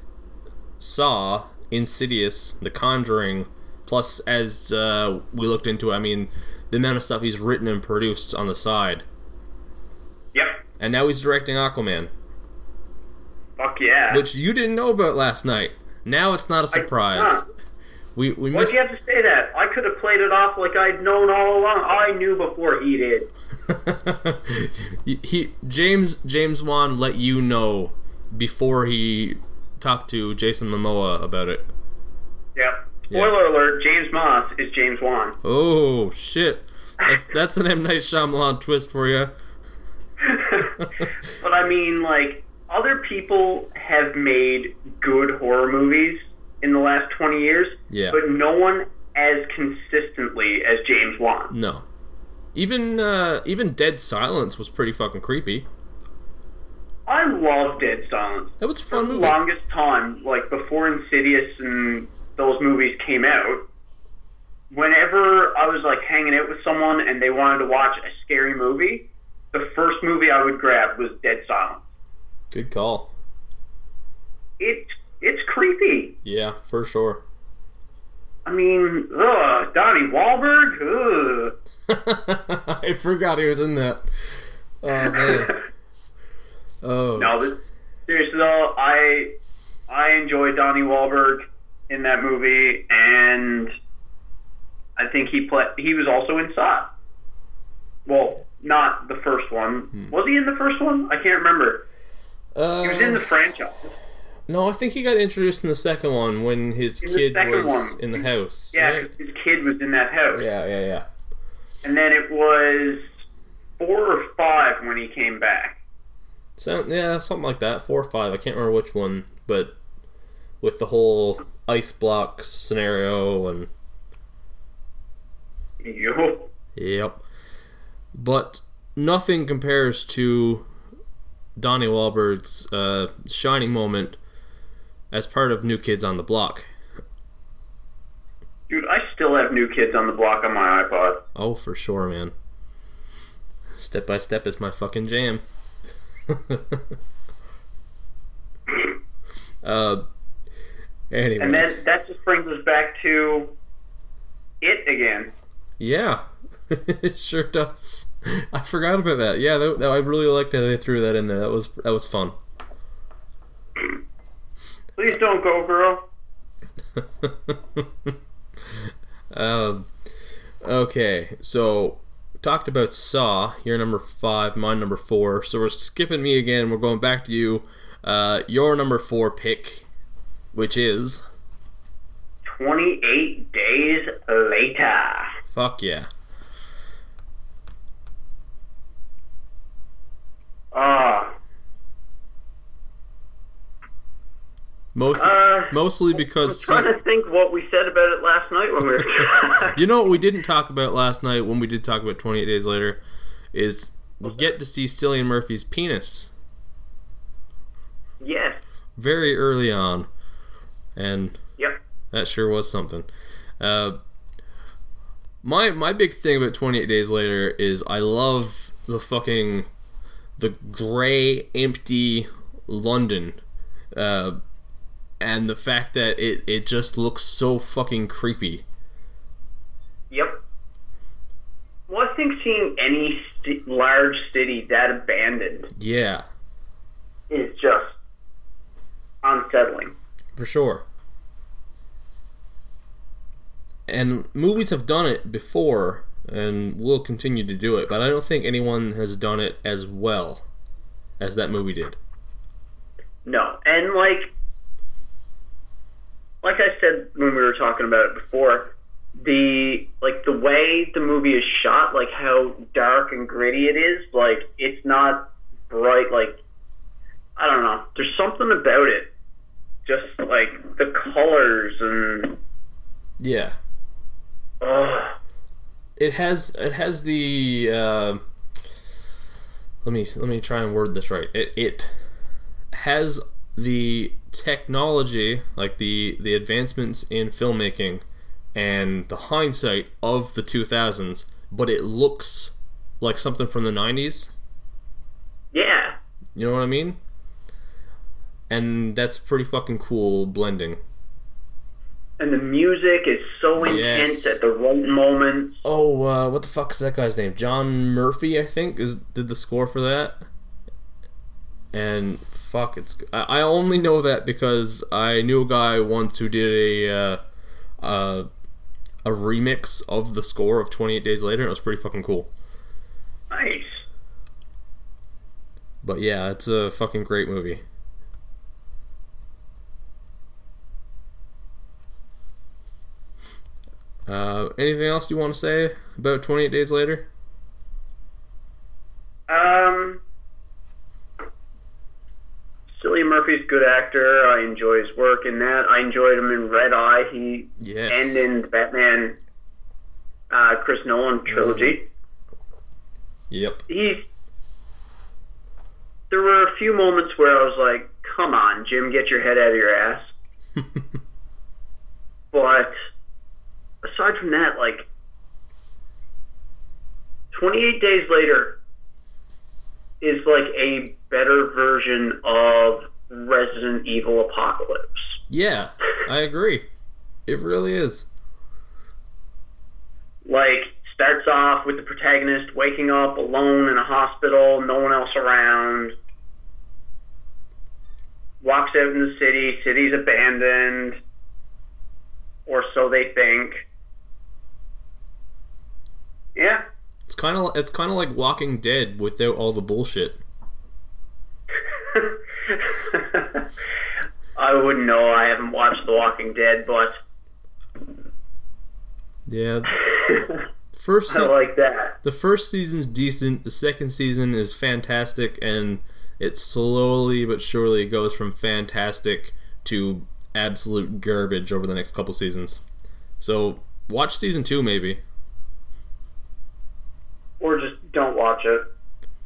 Saw, Insidious, The Conjuring, plus as uh, we looked into, it, I mean, the amount of stuff he's written and produced on the side. yep. and now he's directing Aquaman, Fuck yeah. which you didn't know about last night. Now it's not a surprise. huh. We we Why'd missed. you have to say that? I could have played it off like I'd known all along. I knew before he did. [LAUGHS] he, he James James Wan let you know before he talked to Jason Momoa about it. Yep. Yeah. Spoiler alert: James Moss is James Wan. Oh shit! [LAUGHS] That, that's an M Night Shyamalan twist for you. [LAUGHS] but I mean, like other people have made good horror movies in the last twenty years, Yeah. but no one as consistently as James Wan. No. Even uh, even Dead Silence was pretty fucking creepy. I love Dead Silence. That was a For fun the longest time, like before Insidious and those movies came out, whenever I was like hanging out with someone and they wanted to watch a scary movie, the first movie I would grab was Dead Silence. Good call. It's it's creepy. Yeah, for sure. I mean, ugh, Donnie Wahlberg, ugh. [LAUGHS] I forgot he was in that. Oh man. [LAUGHS] Oh. no, this, seriously though, I I enjoyed Donnie Wahlberg in that movie, and I think he play he was also in Saw. Well, not the first one. Hmm. Was he in the first one? I can't remember. Uh, He was in the franchise. no, I think he got introduced in the second one when his In kid was one. in the house. Yeah, right? his kid was in that house. Yeah, yeah, yeah. And then it was four or five when he came back. So, yeah, something like that. Four or five. I can't remember which one, but with the whole ice block scenario and Yo. Yep. But nothing compares to Donnie Wahlberg's uh, shining moment as part of New Kids on the Block. Dude, I still have New Kids on the Block on my iPod. Oh, for sure, man. Step by Step is my fucking jam. [LAUGHS] uh, anyway. And then that just brings us back to it again. Yeah, [LAUGHS] it sure does. I forgot about that. Yeah, that, that, I really liked how they threw that in there. That was that was fun. Please don't go, girl. [LAUGHS] um, okay, so talked about Saw. You're number five, mine number four. So we're skipping me again. We're going back to you. Uh, your number four pick, which is 28 days later. fuck yeah. Ah, Most uh, mostly because I'm trying to think what we said about it last night when we were. [LAUGHS] you know what we didn't talk about last night when we did talk about 28 days later is we get to see Cillian Murphy's penis. yes. very early on, and Yep. that sure was something. Uh, my my big thing about Twenty Eight Days Later is I love the fucking the gray, empty London, uh, and the fact that it it just looks so fucking creepy. Yep. Well, I think seeing any st- large city that abandoned Yeah, is just unsettling. for sure. And movies have done it before and will continue to do it, but I don't think anyone has done it as well as that movie did. No, and like, like I said when we were talking about it before, the like the way the movie is shot, like how dark and gritty it is, like it's not bright. Like I don't know, there's something about it, just like the colors and. Yeah. Ugh. It has it has the uh, let me let me try and word this right. It it has the technology, like the the advancements in filmmaking and the hindsight of the 2000s, but it looks like something from the 90s. Yeah, You know what I mean? And that's pretty fucking cool blending. And the music is so intense Yes. at the right moments. Oh, uh, what the fuck is that guy's name? John Murphy, I think, is did the score for that. and fuck, it's. I I only know that because I knew a guy once who did a uh, uh, a remix of the score of Twenty Eight Days Later. and It was pretty fucking cool. Nice. But yeah, it's a fucking great movie. Uh, anything else you want to say about 28 Days Later? Um, Cillian Murphy's a good actor. I enjoy his work in that. I enjoyed him in Red Eye. He Yes. and in the Batman, uh, Chris Nolan trilogy. Yep. He's. There were a few moments where I was like, "Come on, Jim, get your head out of your ass." [LAUGHS] but aside from that, like, 28 Days Later is like a better version of Resident Evil Apocalypse. yeah, I agree. It really is. Like, starts off with the protagonist waking up alone in a hospital, no one else around. Walks out in the city, city's abandoned, or so they think. Yeah, It's kind of it's kind of like Walking Dead without all the bullshit. [LAUGHS] I wouldn't know. I haven't watched The Walking Dead, but Yeah. [LAUGHS] First I like that. the first season's decent, the second season is fantastic and it slowly but surely goes from fantastic to absolute garbage over the next couple seasons. So, watch season 2 maybe. Or just don't watch it.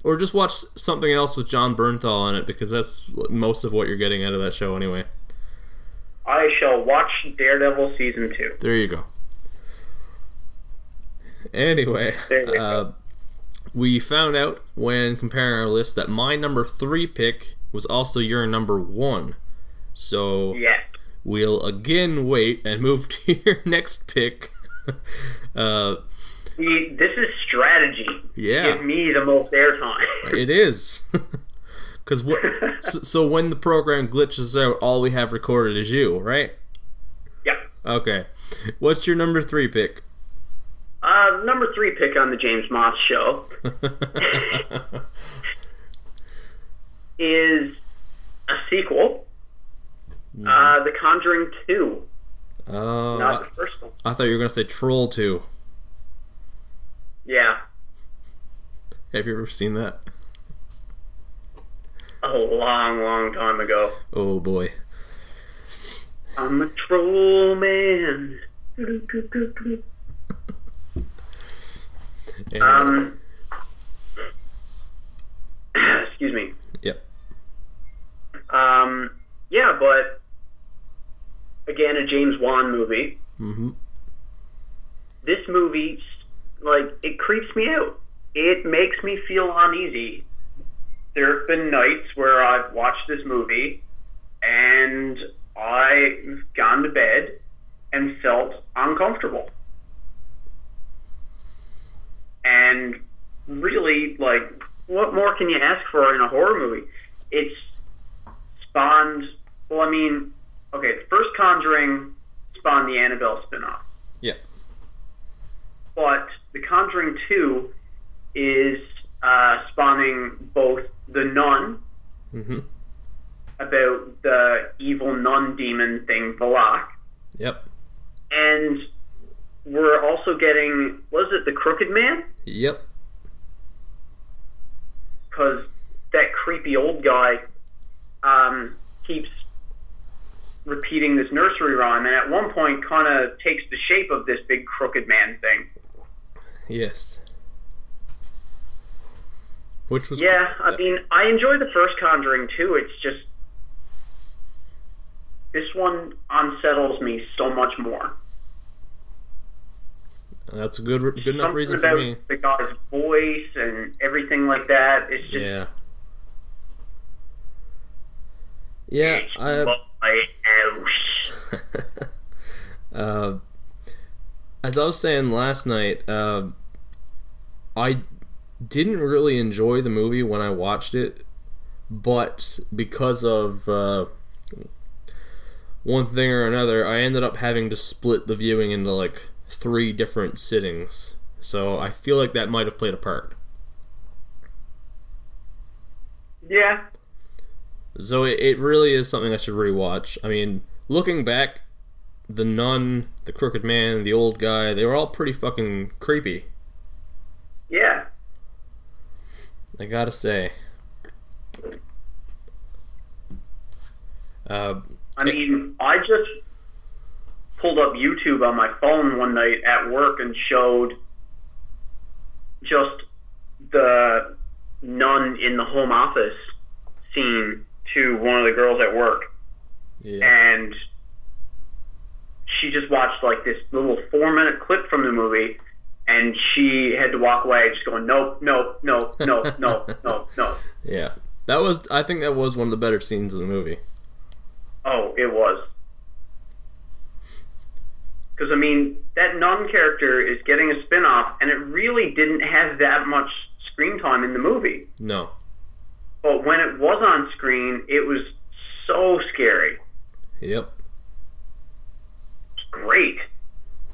Or just watch something else with Jon Bernthal in it because that's most of what you're getting out of that show anyway. I shall watch Daredevil season two. There you go. Anyway, There we uh, go. we found out when comparing our list that my number three pick was also your number one. So Yeah. we'll again wait and move [LAUGHS] to your next pick. [LAUGHS] uh, See, this is strategy. Yeah. Give me the most airtime. it is. [LAUGHS] Because [LAUGHS] so, so when the program glitches out, all we have recorded is you, right? yep. Okay. What's your number three pick? Uh, number three pick on the James Moss show [LAUGHS] is a sequel. Uh, The Conjuring 2, Oh, not the first one. I thought you were gonna say Troll Two. Yeah, Have you ever seen that? a long, long time ago. Oh boy. I'm a troll man. Um, [CLEARS THROAT] excuse me. yep. Um, yeah, but again, a James Wan movie. Mm-hmm. This movie, like, it creeps me out. It makes me feel uneasy. There have been nights where I've watched this movie and I've gone to bed and felt uncomfortable. And really, like, what more can you ask for in a horror movie? It's spawned, well, I mean, okay, the first Conjuring spawned the Annabelle spin-off. Yep. But The Conjuring 2 is uh, spawning both The Nun, hmm about the evil nun demon thing, Valak, Yep. and we're also getting, was it The Crooked Man? Yep. Because that creepy old guy um, keeps repeating this nursery rhyme, and at one point kind of takes the shape of this big crooked man thing. Yes. Which was Yeah, I mean, I enjoy the first Conjuring too. It's just this one unsettles me so much more. That's a good good enough reason for me. the guy's voice and everything like that. It's just Yeah. Yeah, I [LAUGHS] uh, as I was saying last night, uh, I didn't really enjoy the movie when I watched it, but because of uh, one thing or another, I ended up having to split the viewing into like three different sittings. So I feel like that might have played a part. Yeah. So it, it really is something I should rewatch. I mean, looking back, the nun, the crooked man, the old guy, they were all pretty fucking creepy. Yeah. I gotta say. Uh, I mean, I just pulled up YouTube on my phone one night at work and showed just the nun in the home office scene to one of the girls at work. yeah. and she just watched like this little four minute clip from the movie and she had to walk away just going nope nope nope [LAUGHS] nope nope nope nope Yeah. That was I think that was one of the better scenes of the movie. oh it was because i mean that nun character is getting a spin-off and it really didn't have that much screen time in the movie No. but when it was on screen it was so scary Yep. it's great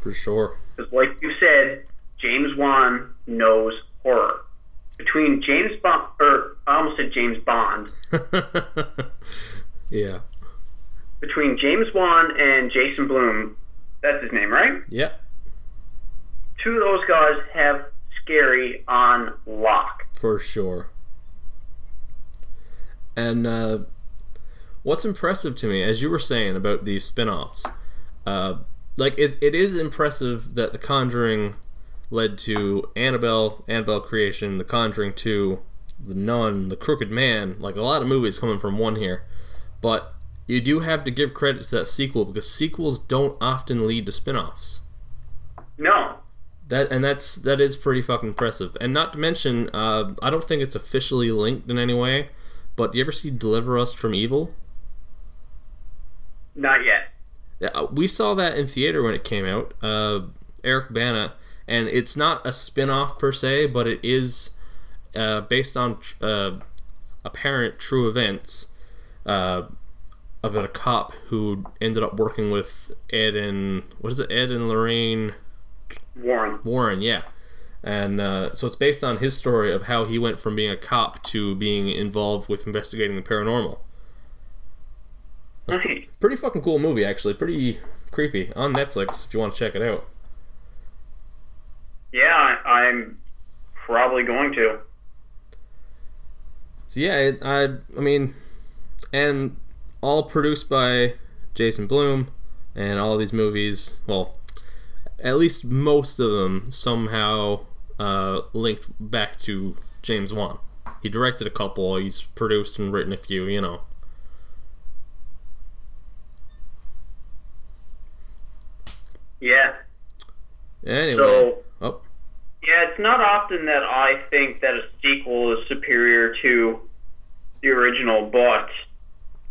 For sure. Because, like you said, James Wan knows horror. Between James Bond, or I almost said James Bond, [LAUGHS] yeah. between James Wan and Jason Blum, that's his name, right? Yeah. Two of those guys have scary on lock. For sure. And uh, what's impressive to me, as you were saying about these spin-offs, uh, like it, it is impressive that The Conjuring led to Annabelle, Annabelle Creation, The Conjuring 2, The Nun, The Crooked Man, like a lot of movies coming from one here. But you do have to give credit to that sequel because sequels don't often lead to spin-offs. No. That and that's that is pretty fucking impressive. And not to mention, uh, I don't think it's officially linked in any way. But do you ever see Deliver Us from Evil? Not yet. Yeah, uh, we saw that in theater when it came out. Uh, Eric Bana, and it's not a spin-off per se, but it is uh, based on tr- uh, apparent true events uh, about a cop who ended up working with Ed and what is it? Ed and Lorraine. Warren. Warren, yeah. And uh, so it's based on his story of how he went from being a cop to being involved with investigating the paranormal. Pretty fucking cool movie, actually. Pretty creepy. On Netflix, if you want to check it out. Yeah, I'm probably going to. So yeah, it, I I mean, and all produced by Jason Blum, and all these movies. Well, at least most of them somehow uh, linked back to James Wan. He directed a couple. He's produced and written a few. You know. Yeah. Anyway. So, yeah, it's not often that I think that a sequel is superior to the original, but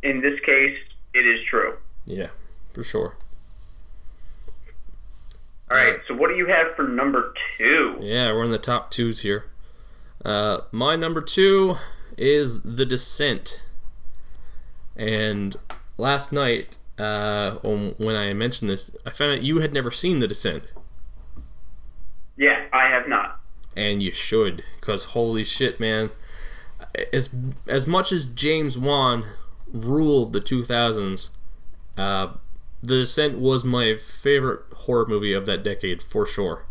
in this case, it is true. yeah, for sure. All right, so what do you have for number two? Yeah, we're in the top twos here. Uh, my number two is The Descent. And last night, uh, when when I mentioned this, I found out you had never seen The Descent. I have not. And you should, because holy shit, man. As, as much as James Wan ruled the 2000s, uh, The Descent was my favorite horror movie of that decade, for sure.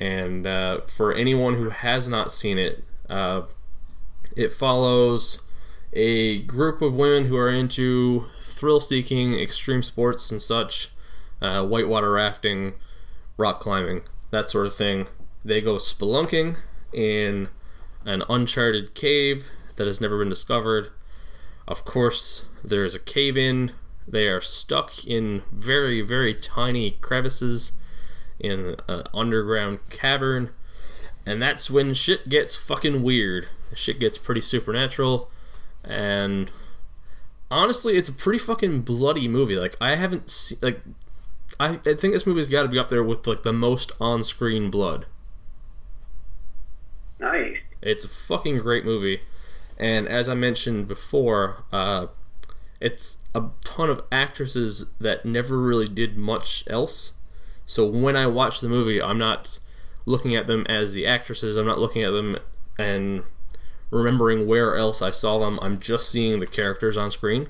and uh, for anyone who has not seen it, uh, it follows a group of women who are into thrill-seeking, extreme sports and such, uh, whitewater rafting, rock climbing, that sort of thing. They go spelunking in an uncharted cave that has never been discovered. Of course, there is a cave in. They are stuck in very, very tiny crevices in an underground cavern. And that's when shit gets fucking weird. Shit gets pretty supernatural. And honestly, it's a pretty fucking bloody movie. Like, I haven't seen. Like, I, I think this movie's got to be up there with, like, the most on screen blood. Nice. It's a fucking great movie, and as I mentioned before, uh, it's a ton of actresses that never really did much else. So when I watch the movie, I'm not looking at them as the actresses. I'm not looking at them and remembering where else I saw them. I'm just seeing the characters on screen,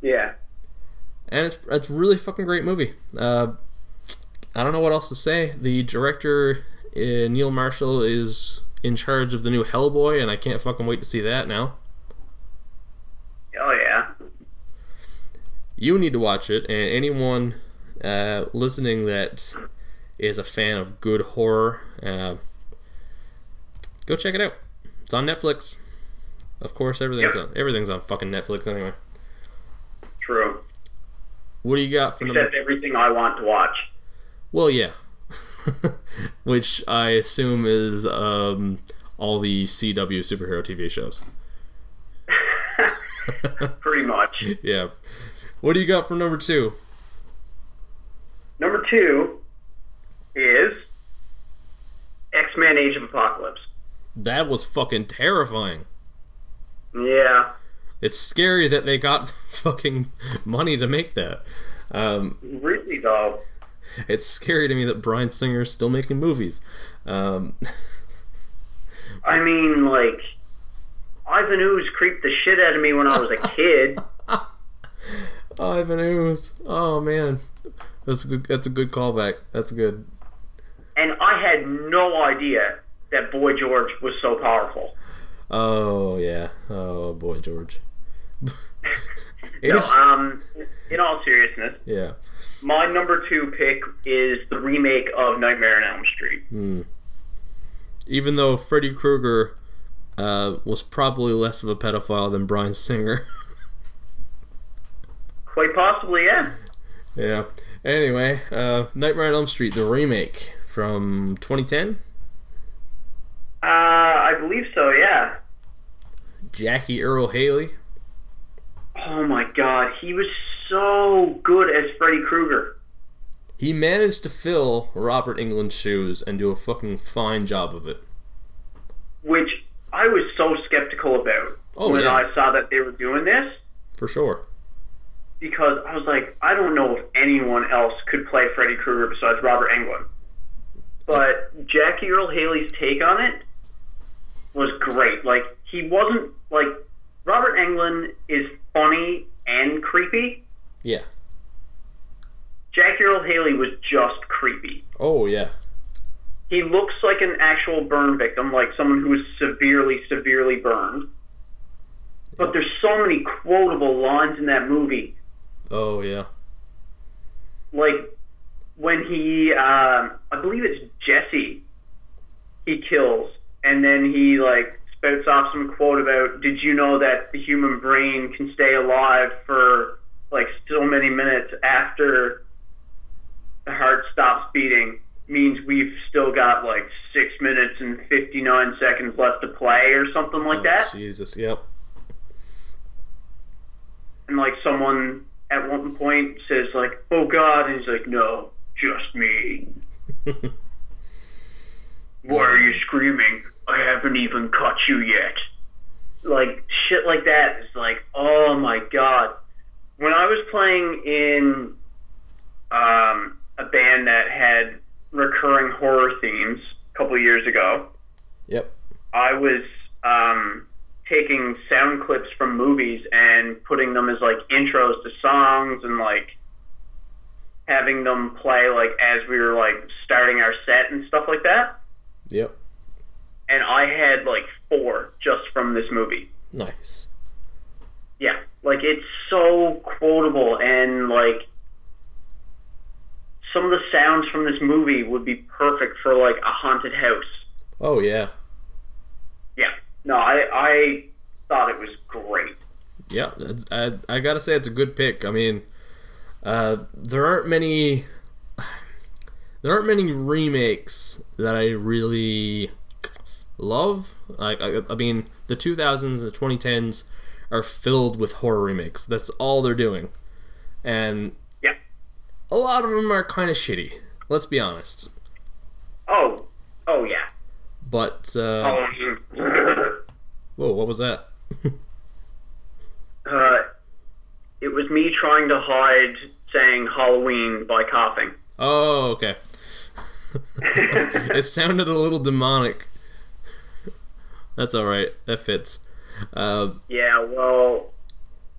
Yeah. And it's it's a really fucking great movie. Uh, I don't know what else to say. The director uh, Neil Marshall is in charge of the new Hellboy, and I can't fucking wait to see that now. Oh yeah. you need to watch it and anyone uh, listening that is a fan of good horror uh, go check it out it's on netflix of course everything's Yep. on everything's on fucking netflix anyway True. What do you got for number Except everything I want to watch. well yeah [LAUGHS] which i assume is um, all the cw superhero tv shows [LAUGHS] Pretty much. [LAUGHS] yeah what do you got for number two Number two is X Men Age of Apocalypse. that was fucking terrifying Yeah. It's scary that they got [LAUGHS] fucking money to make that. Um, Really though. it's scary to me that Bryan Singer's still making movies. Um, I mean, like, Ivan Ooze creeped the shit out of me when I was a kid. [LAUGHS] Ivan Ooze. Oh man, that's a good. That's a good callback. That's good. and I had no idea that Boy George was so powerful. Oh yeah. Oh boy, George. [LAUGHS] No, um, in all seriousness, yeah. my number two pick is the remake of Nightmare on Elm Street. Hmm. Even though Freddy Krueger uh, was probably less of a pedophile than Bryan Singer. [LAUGHS] Quite possibly, yeah. yeah. Anyway, uh, Nightmare on Elm Street, the remake from 2010. Uh, I believe so, yeah. Jackie Earle Haley. Oh my god, he was so good as Freddy Krueger. He managed to fill Robert Englund's shoes and do a fucking fine job of it. which I was so skeptical about Oh, when yeah. I saw that they were doing this For sure. because I was like, I don't know if anyone else could play Freddy Krueger besides Robert Englund. But Jackie Earle Haley's take on it was great. Like he wasn't like Robert Englund is funny and creepy. Yeah. Jackie Earle Haley was just creepy. Oh, yeah. He looks like an actual burn victim, like someone who was severely, severely burned. But there's so many quotable lines in that movie. Oh, yeah. Like when he, um, I believe it's Jesse, he kills, and then he like spouts off some quote about, "Did you know that the human brain can stay alive for like so many minutes after the heart stops beating?" Means we've still got like six minutes and fifty nine seconds left to play, or something like Oh, that. Jesus, yep. and like someone at one point says like, "Oh God," and he's like, "No, just me." [LAUGHS] Why are you screaming? I haven't even caught you yet. Like shit like that is like, oh my god. When I was playing in um, a band that had recurring horror themes a couple years ago, Yep. I was um, taking sound clips from movies and putting them as like intros to songs and like having them play like as we were like starting our set and stuff like that. Yep. And I had like four just from this movie. Nice. Yeah, like it's so quotable and like some of the sounds from this movie would be perfect for like a haunted house. Oh, yeah. Yeah. No, I I thought it was great. Yeah, I, I gotta say it's a good pick. I mean, uh, there aren't many, there aren't many remakes that I really love. Like, I, I mean, the 2000s, the 2010s are filled with horror remakes. That's all they're doing, and Yeah. a lot of them are kind of shitty. Let's be honest. Oh, oh yeah. But uh, Halloween. whoa, what was that? [LAUGHS] Uh, it was me trying to hide saying Halloween by coughing. Oh, okay. [LAUGHS] it sounded a little demonic. That's all right. That fits. Uh, Yeah, well,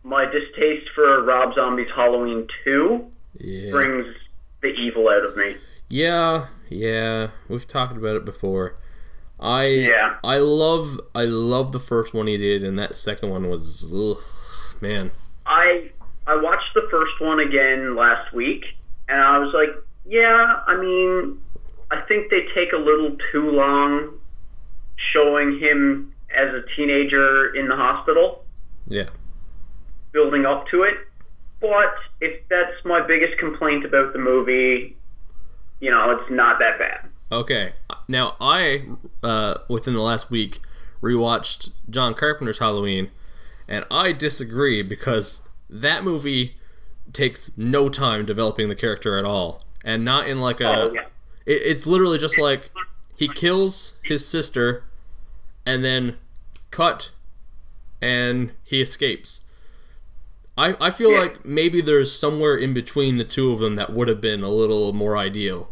my distaste for Rob Zombie's Halloween 2 yeah. brings the evil out of me. Yeah, yeah. We've talked about it before. I Yeah. I love I love the first one he did, and that second one was ugh, man. I I watched the first one again last week, and I was like, yeah, I mean, I think they take a little too long showing him as a teenager in the hospital, Yeah. building up to it. But if that's my biggest complaint about the movie, you know, it's not that bad. Okay. Now I uh, within the last week rewatched John Carpenter's Halloween, and I disagree because that movie takes no time developing the character at all, and not in like a. Oh, yeah. It, it's literally just like he kills his sister, and then cut, and he escapes. I, I feel Yeah. like maybe there's somewhere in between the two of them that would have been a little more ideal.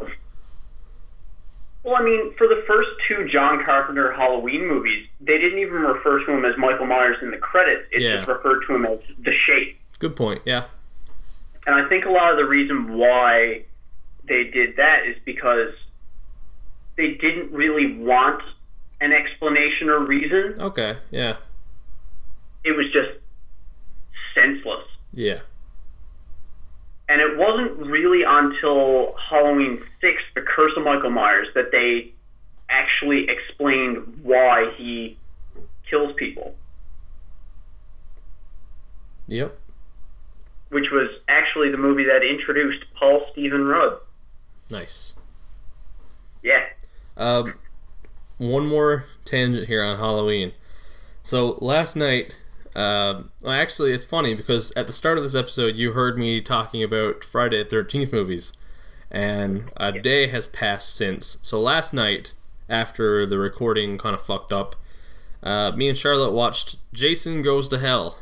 Well, I mean, for the first two John Carpenter Halloween movies, they didn't even refer to him as Michael Myers in the credits. It Yeah. just referred to him as the Shape. Good point. Yeah. And I think a lot of the reason why they did that is because they didn't really want an explanation or reason. Okay. Yeah. It was just senseless. Yeah. And it wasn't really until Halloween 6, The Curse of Michael Myers, that they actually explained why he kills people, Yep. which was actually the movie that introduced Paul Stephen Rudd. Nice. Yeah. Um, one more tangent here on Halloween. So last night, well, actually, it's funny because at the start of this episode, you heard me talking about Friday the Thirteenth movies, and a day has passed since. So last night, after the recording kind of fucked up, uh, me and Charlotte watched Jason Goes to Hell,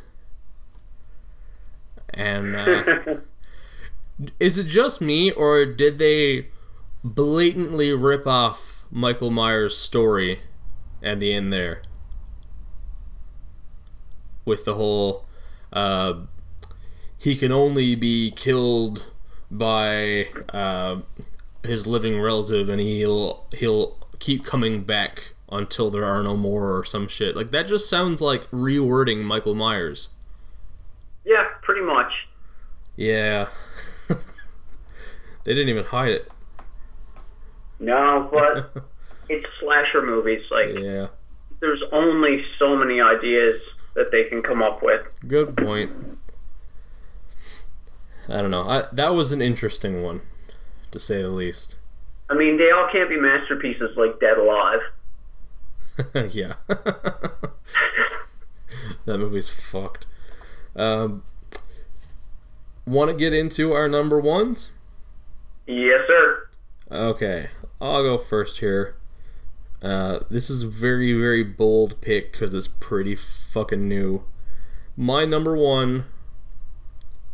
and. [LAUGHS] Is it just me, or did they blatantly rip off Michael Myers' story at the end there? With the whole, uh, he can only be killed by uh, his living relative, and he'll he'll keep coming back until there are no more, or some shit like that. Just sounds like rewording Michael Myers. yeah, pretty much. Yeah, they didn't even hide it. No, but [LAUGHS] it's slasher movies. Like, Yeah. there's only so many ideas that they can come up with. Good point. I don't know. I, that was an interesting one, to say the least. I mean, they all can't be masterpieces like Dead Alive. [LAUGHS] yeah. [LAUGHS] that movie's fucked. Um, Want to get into our number ones? Yes, sir. Okay, I'll go first here. Uh, this is a very, very bold pick because it's pretty fucking new. My number one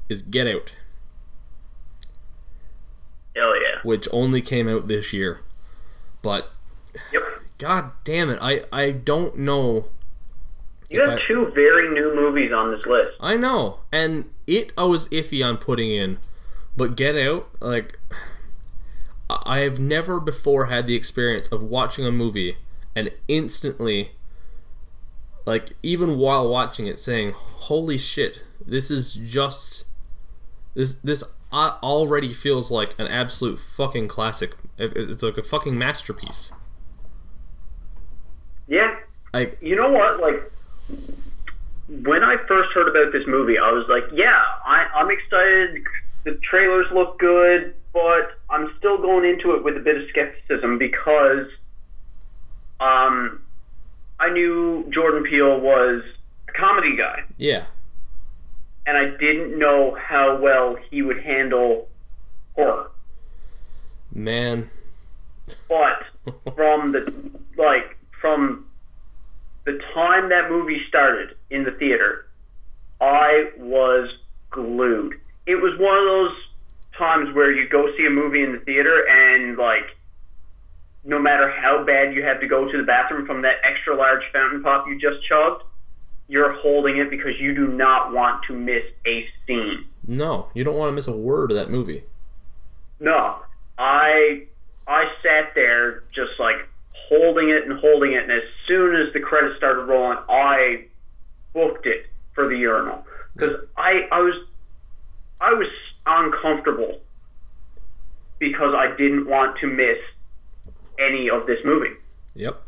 is Get Out. Hell yeah. which only came out this year. But Yep. god damn it, I I don't know. You have I- two very new movies on this list. I know, and it I was iffy on putting in, but Get Out, like I have never before had the experience of watching a movie and instantly, like even while watching it, saying, "Holy shit, this is just this this." Already feels like an absolute fucking classic. It's like a fucking masterpiece. Yeah. Like You know what? Like, when I first heard about this movie, I was like, yeah, I, I'm excited. The trailers look good, but I'm still going into it with a bit of skepticism because um, I knew Jordan Peele was a comedy guy, yeah, and I didn't know how well he would handle horror. man. But from the like from the time that movie started in the theater, I was glued. It was one of those times where you go see a movie in the theater and like no matter how bad you have to go to the bathroom from that extra large fountain pop you just chugged, you're holding it because you do not want to miss a scene. No, you don't want to miss a word of that movie. No, I I sat there just like holding it and holding it, and as soon as the credits started rolling, I booked it for the urinal because I I was I was uncomfortable because I didn't want to miss any of this movie. Yep.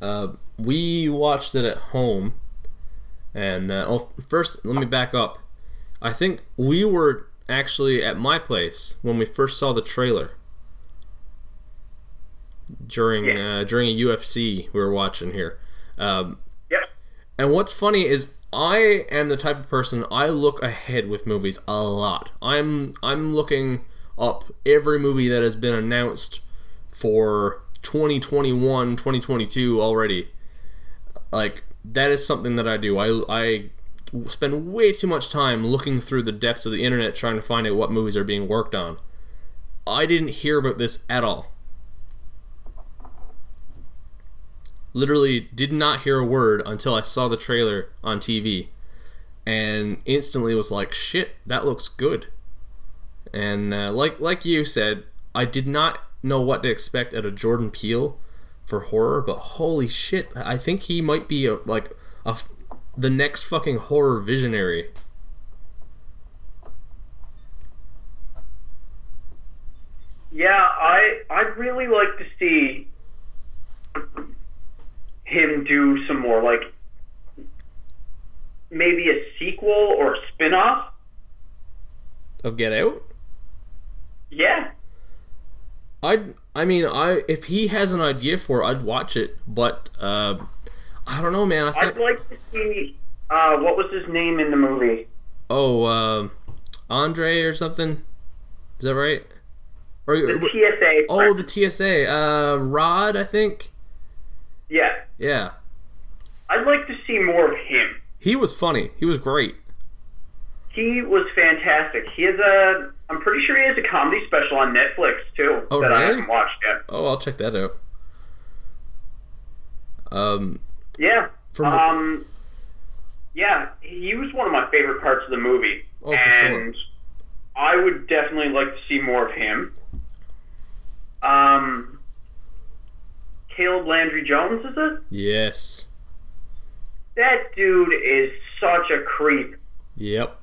Uh, we watched it at home, and uh, oh, first let me back up. I think we were actually at my place when we first saw the trailer during Yeah. uh, during a UFC we were watching here. Um, Yep. and what's funny is I am the type of person I look ahead with movies a lot. I'm I'm looking up every movie that has been announced for 2021, 2022 already. Like that is something that I do. I I spend way too much time looking through the depths of the internet trying to find out what movies are being worked on. I didn't hear about this at all. Literally did not hear a word until I saw the trailer on TV and instantly was like, shit, that looks good. And uh, like like you said, I did not know what to expect out of Jordan Peele for horror, but holy shit, I think he might be a, like a the next fucking horror visionary. Yeah, I I'd really like to see him do some more, like maybe a sequel or a spin-off. Of Get Out? Yeah, I I mean I if he has an idea for it, I'd watch it, but uh, I don't know, man. I I'd think like to see uh, what was his name in the movie. oh uh, Andre or something. Is that right? Or, The TSA. oh, the TSA. Uh, Rod, I think. yeah. Yeah, I'd like to see more of him. he was funny. He was great. He was fantastic. He has a. I'm pretty sure he has a comedy special on Netflix too Oh, that I haven't watched yet. Oh, I'll check that out. Um, Yeah. From- um. Yeah, he was one of my favorite parts of the movie, Oh, for sure. and I would definitely like to see more of him. Um. Caleb Landry Jones, is it? yes. That dude is such a creep. Yep.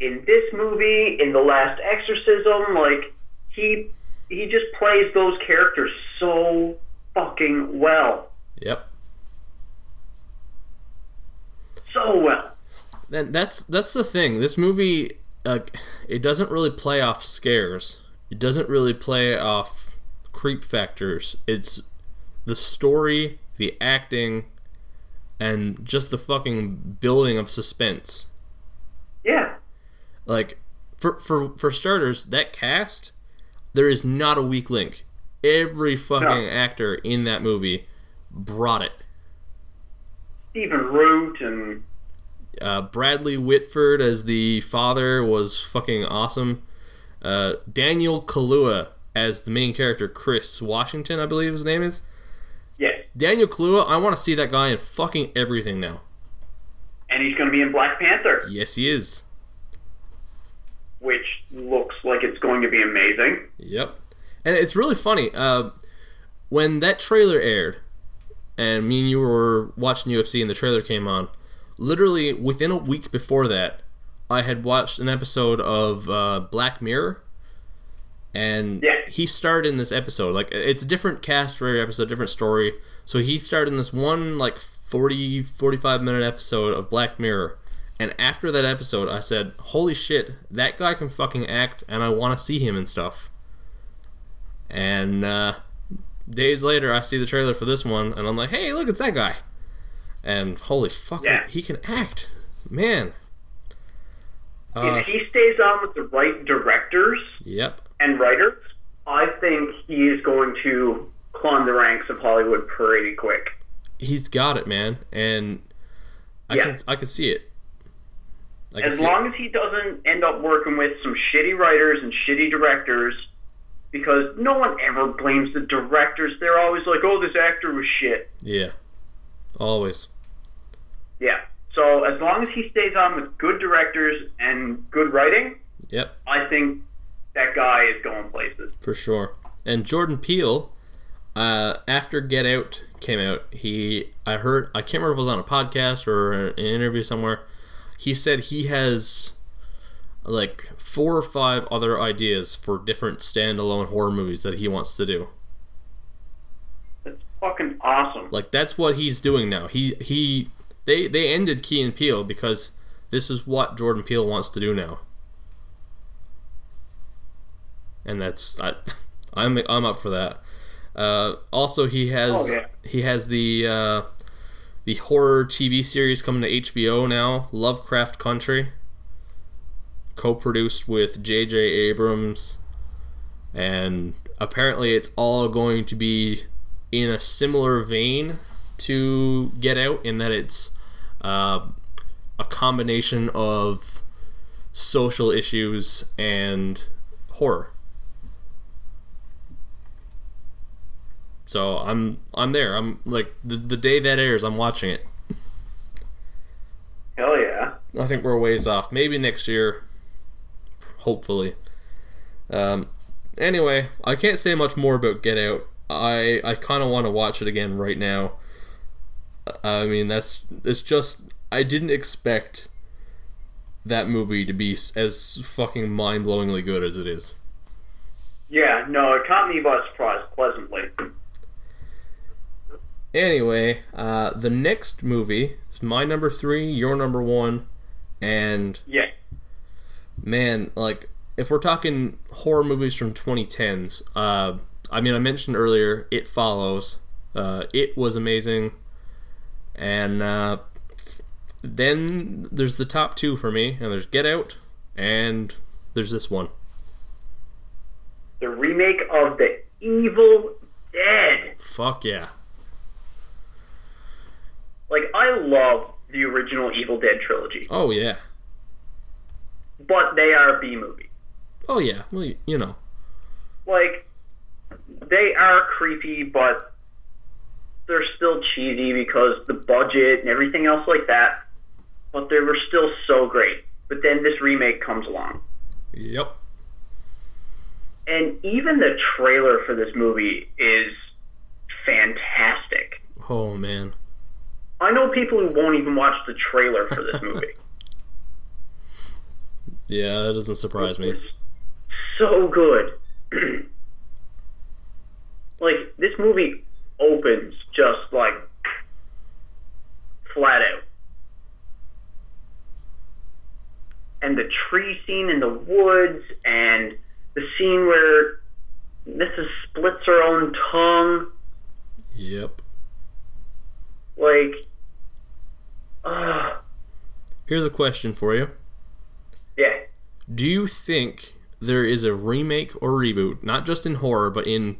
in this movie, in the Last Exorcism, like he he just plays those characters so fucking well, Yep. so well. Then that's that's the thing. This movie, uh, it doesn't really play off scares. It doesn't really play off creep factors. It's the story, the acting, and just the fucking building of suspense. Yeah, Like, for for for starters, that cast, there is not a weak link. Every fucking No. actor in that movie brought it. Stephen Root and Uh, Bradley Whitford as the father was fucking awesome. Uh, Daniel Kaluuya as the main character, Chris Washington, I believe his name is. yeah, Daniel Kaluuya, I want to see that guy in fucking everything now. and he's going to be in Black Panther, Yes, he is. which looks like it's going to be amazing. Yep. And it's really funny. Uh, when that trailer aired, and me and you were watching UFC and the trailer came on, literally within a week before that, I had watched an episode of uh, Black Mirror. And Yeah. he starred in this episode. Like, it's a different cast for every episode, different story. So he starred in this one, like, 40, 45 minute episode of Black Mirror. And after that episode, I said, holy shit, that guy can fucking act, and I want to see him and stuff. And uh, days later, I see the trailer for this one, and I'm like, hey, look, it's that guy. And holy fuck, Yeah. he can act. Man. Uh, if he stays on with the right directors yep. And writers, I think he is going to climb the ranks of Hollywood pretty quick. He's got it, man, and I Yeah. can I can see it. Can As see it. long as he doesn't end up working with some shitty writers and shitty directors, because no one ever blames the directors. They're always like, "Oh, this actor was shit." Yeah, always. Yeah. So as long as he stays on with good directors and good writing, Yep, I think that guy is going places. for sure. And Jordan Peele, uh, after Get Out came out, he I heard I can't remember if it was on a podcast or an interview somewhere. He said he has like four or five other ideas for different standalone horror movies that he wants to do. That's fucking awesome. Like that's what he's doing now. He he they they ended Key and Peele because this is what Jordan Peele wants to do now. And that's I [LAUGHS] I'm I'm up for that. Uh, also he has Oh, yeah. he has the uh, the horror TV series coming to HBO now, Lovecraft Country. Co-produced with J.J. Abrams, and apparently it's all going to be in a similar vein to Get Out in that it's uh, a combination of social issues and horror. So I'm I'm there. I'm like the the day that airs, I'm watching it. Hell yeah. I think we're a ways off. Maybe next year. Hopefully. Um, anyway, I can't say much more about Get Out. I I kind of want to watch it again right now. I mean, that's it's just I didn't expect that movie to be as fucking mind-blowingly good as it is. Yeah, no, it caught me by surprise pleasantly. Anyway, uh, the next movie is my number three, your number one, and Yeah. man, like if we're talking horror movies from 2010s, uh, I mean, I mentioned earlier, It Follows. Uh, it was amazing, and uh, then there's the top two for me, and there's Get Out, and there's this one. The remake of The Evil Dead. Fuck yeah, Like, I love the original Evil Dead trilogy, oh yeah, but they are a B movie. oh yeah. Well, you know, Like, they are creepy, but they're still cheesy because the budget and everything else like that. But they were still so great. But then this remake comes along. yep, And even the trailer for this movie is fantastic. oh man, I know people who won't even watch the trailer for this [LAUGHS] movie. yeah, that doesn't surprise me. So good. [CLEARS THROAT] like this movie opens just like flat out. And the tree scene in the woods and the scene where Mrs. splits her own tongue, Yep. Like uh, [SIGHS] Here's a question for you. yeah. Do you think there is a remake or reboot, not just in horror, but in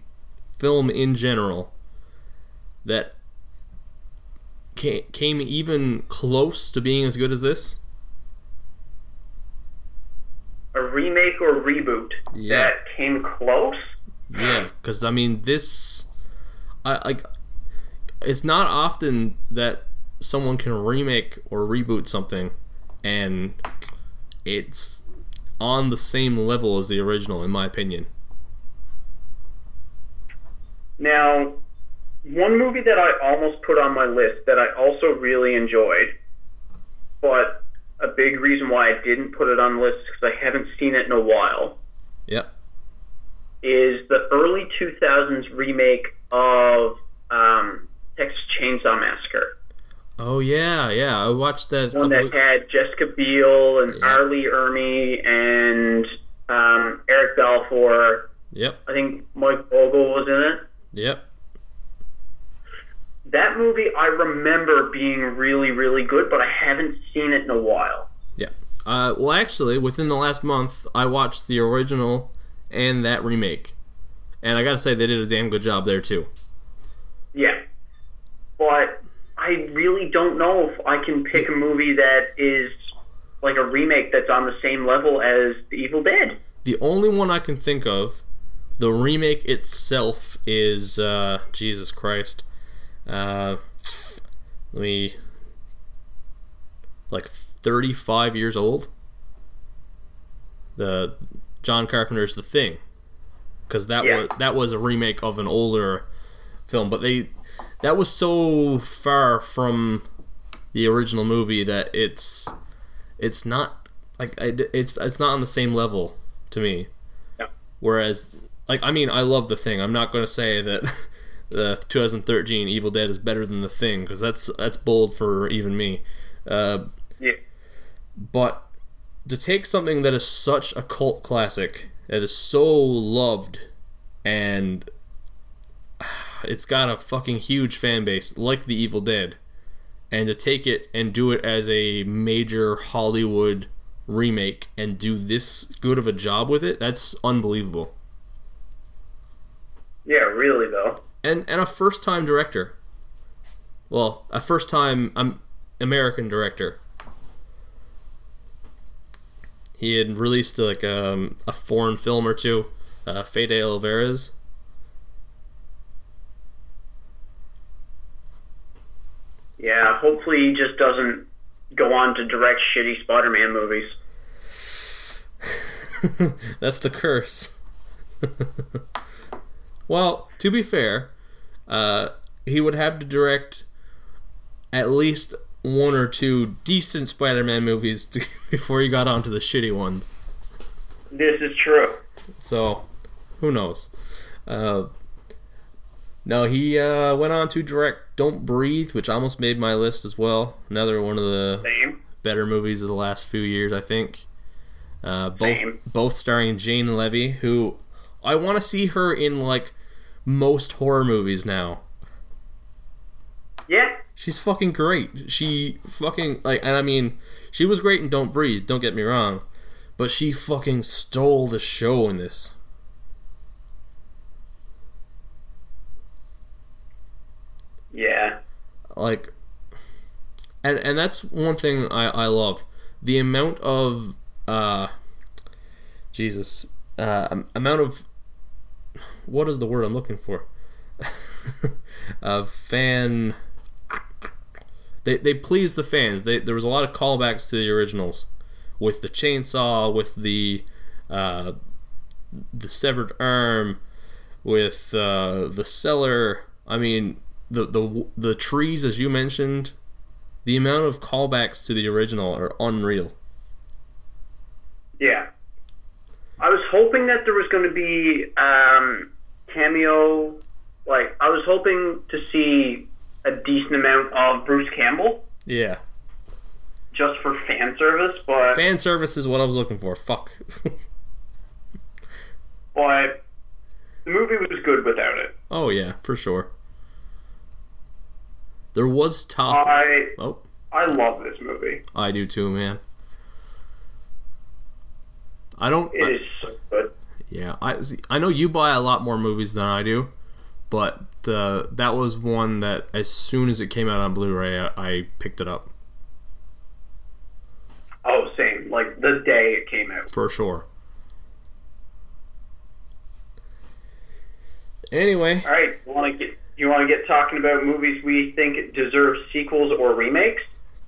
film in general, that came even close to being as good as this? A remake or reboot Yeah. that came close? Yeah, because I mean, this, I like, it's not often that someone can remake or reboot something, and it's on the same level as the original, in my opinion. Now, one movie that I almost put on my list that I also really enjoyed, but a big reason why I didn't put it on the list because I haven't seen it in a while, Yep. is the early 2000s remake of um, Texas Chainsaw Massacre. Oh yeah, yeah. I watched that. One that had Jessica Biel and Yeah. R. Lee Ermey and um, Eric Balfour. Yep. I think Mike Vogel was in it. Yep. That movie I remember being really, really good, but I haven't seen it in a while. Yeah. Uh, well, actually, within the last month, I watched the original and that remake, and I gotta say they did a damn good job there too. Yeah. But I really don't know if I can pick a movie that is like a remake that's on the same level as The Evil Dead. The only one I can think of, the remake itself is uh, Jesus Christ. Uh, let me like 35 years old. The John Carpenter's The Thing, because that Yeah. was that was a remake of an older film, but they that was so far from the original movie that it's it's not like it's it's not on the same level to me. Yeah. Whereas, like I mean, I love The Thing. I'm not going to say that [LAUGHS] the 2013 Evil Dead is better than The Thing because that's that's bold for even me. Uh, Yeah. but to take something that is such a cult classic, that is so loved, and it's got a fucking huge fan base like The Evil Dead, and to take it and do it as a major Hollywood remake and do this good of a job with it, that's unbelievable. Yeah, really though. And and a first time director. Well, a first time um, American director. He had released like um, a foreign film or two, uh, Fede Alvarez. Yeah, hopefully he just doesn't go on to direct shitty Spider-Man movies. [LAUGHS] That's the curse. [LAUGHS] well, to be fair, uh, he would have to direct at least one or two decent Spider-Man movies to, [LAUGHS] before he got onto the shitty ones. This is true. So, who knows? Uh, no, he uh, went on to direct "Don't Breathe," which almost made my list as well. Another one of the Same. better movies of the last few years, I think. Uh, both Same. both starring Jane Levy, who I want to see her in like most horror movies now. Yeah. She's fucking great. She fucking like, and I mean, she was great in Don't Breathe. Don't get me wrong, but she fucking stole the show in this. Yeah. like and and that's one thing I, I love. The amount of uh jesus uh amount of what is the word i'm looking for? [LAUGHS] Of fan they, they pleased the fans. They, there was a lot of callbacks to the originals with the chainsaw with the uh the severed arm with uh the cellar i mean the the the trees as you mentioned the amount of callbacks to the original are unreal Yeah. I was hoping that there was going to be um, cameo. Like, I was hoping to see a decent amount of Bruce Campbell yeah just for fan service, but fan service is what i was looking for fuck [LAUGHS] but the movie was good without it. oh yeah for sure there was talk I oh I love this movie. i do too man i don't It is so good. Yeah, I see, I know you buy a lot more movies than I do, but uh, that was one that as soon as it came out on Blu-ray, I, I picked it up Oh, same. Like the day it came out. for sure. Anyway, All right, want to get you want to get talking about movies we think deserve sequels or remakes?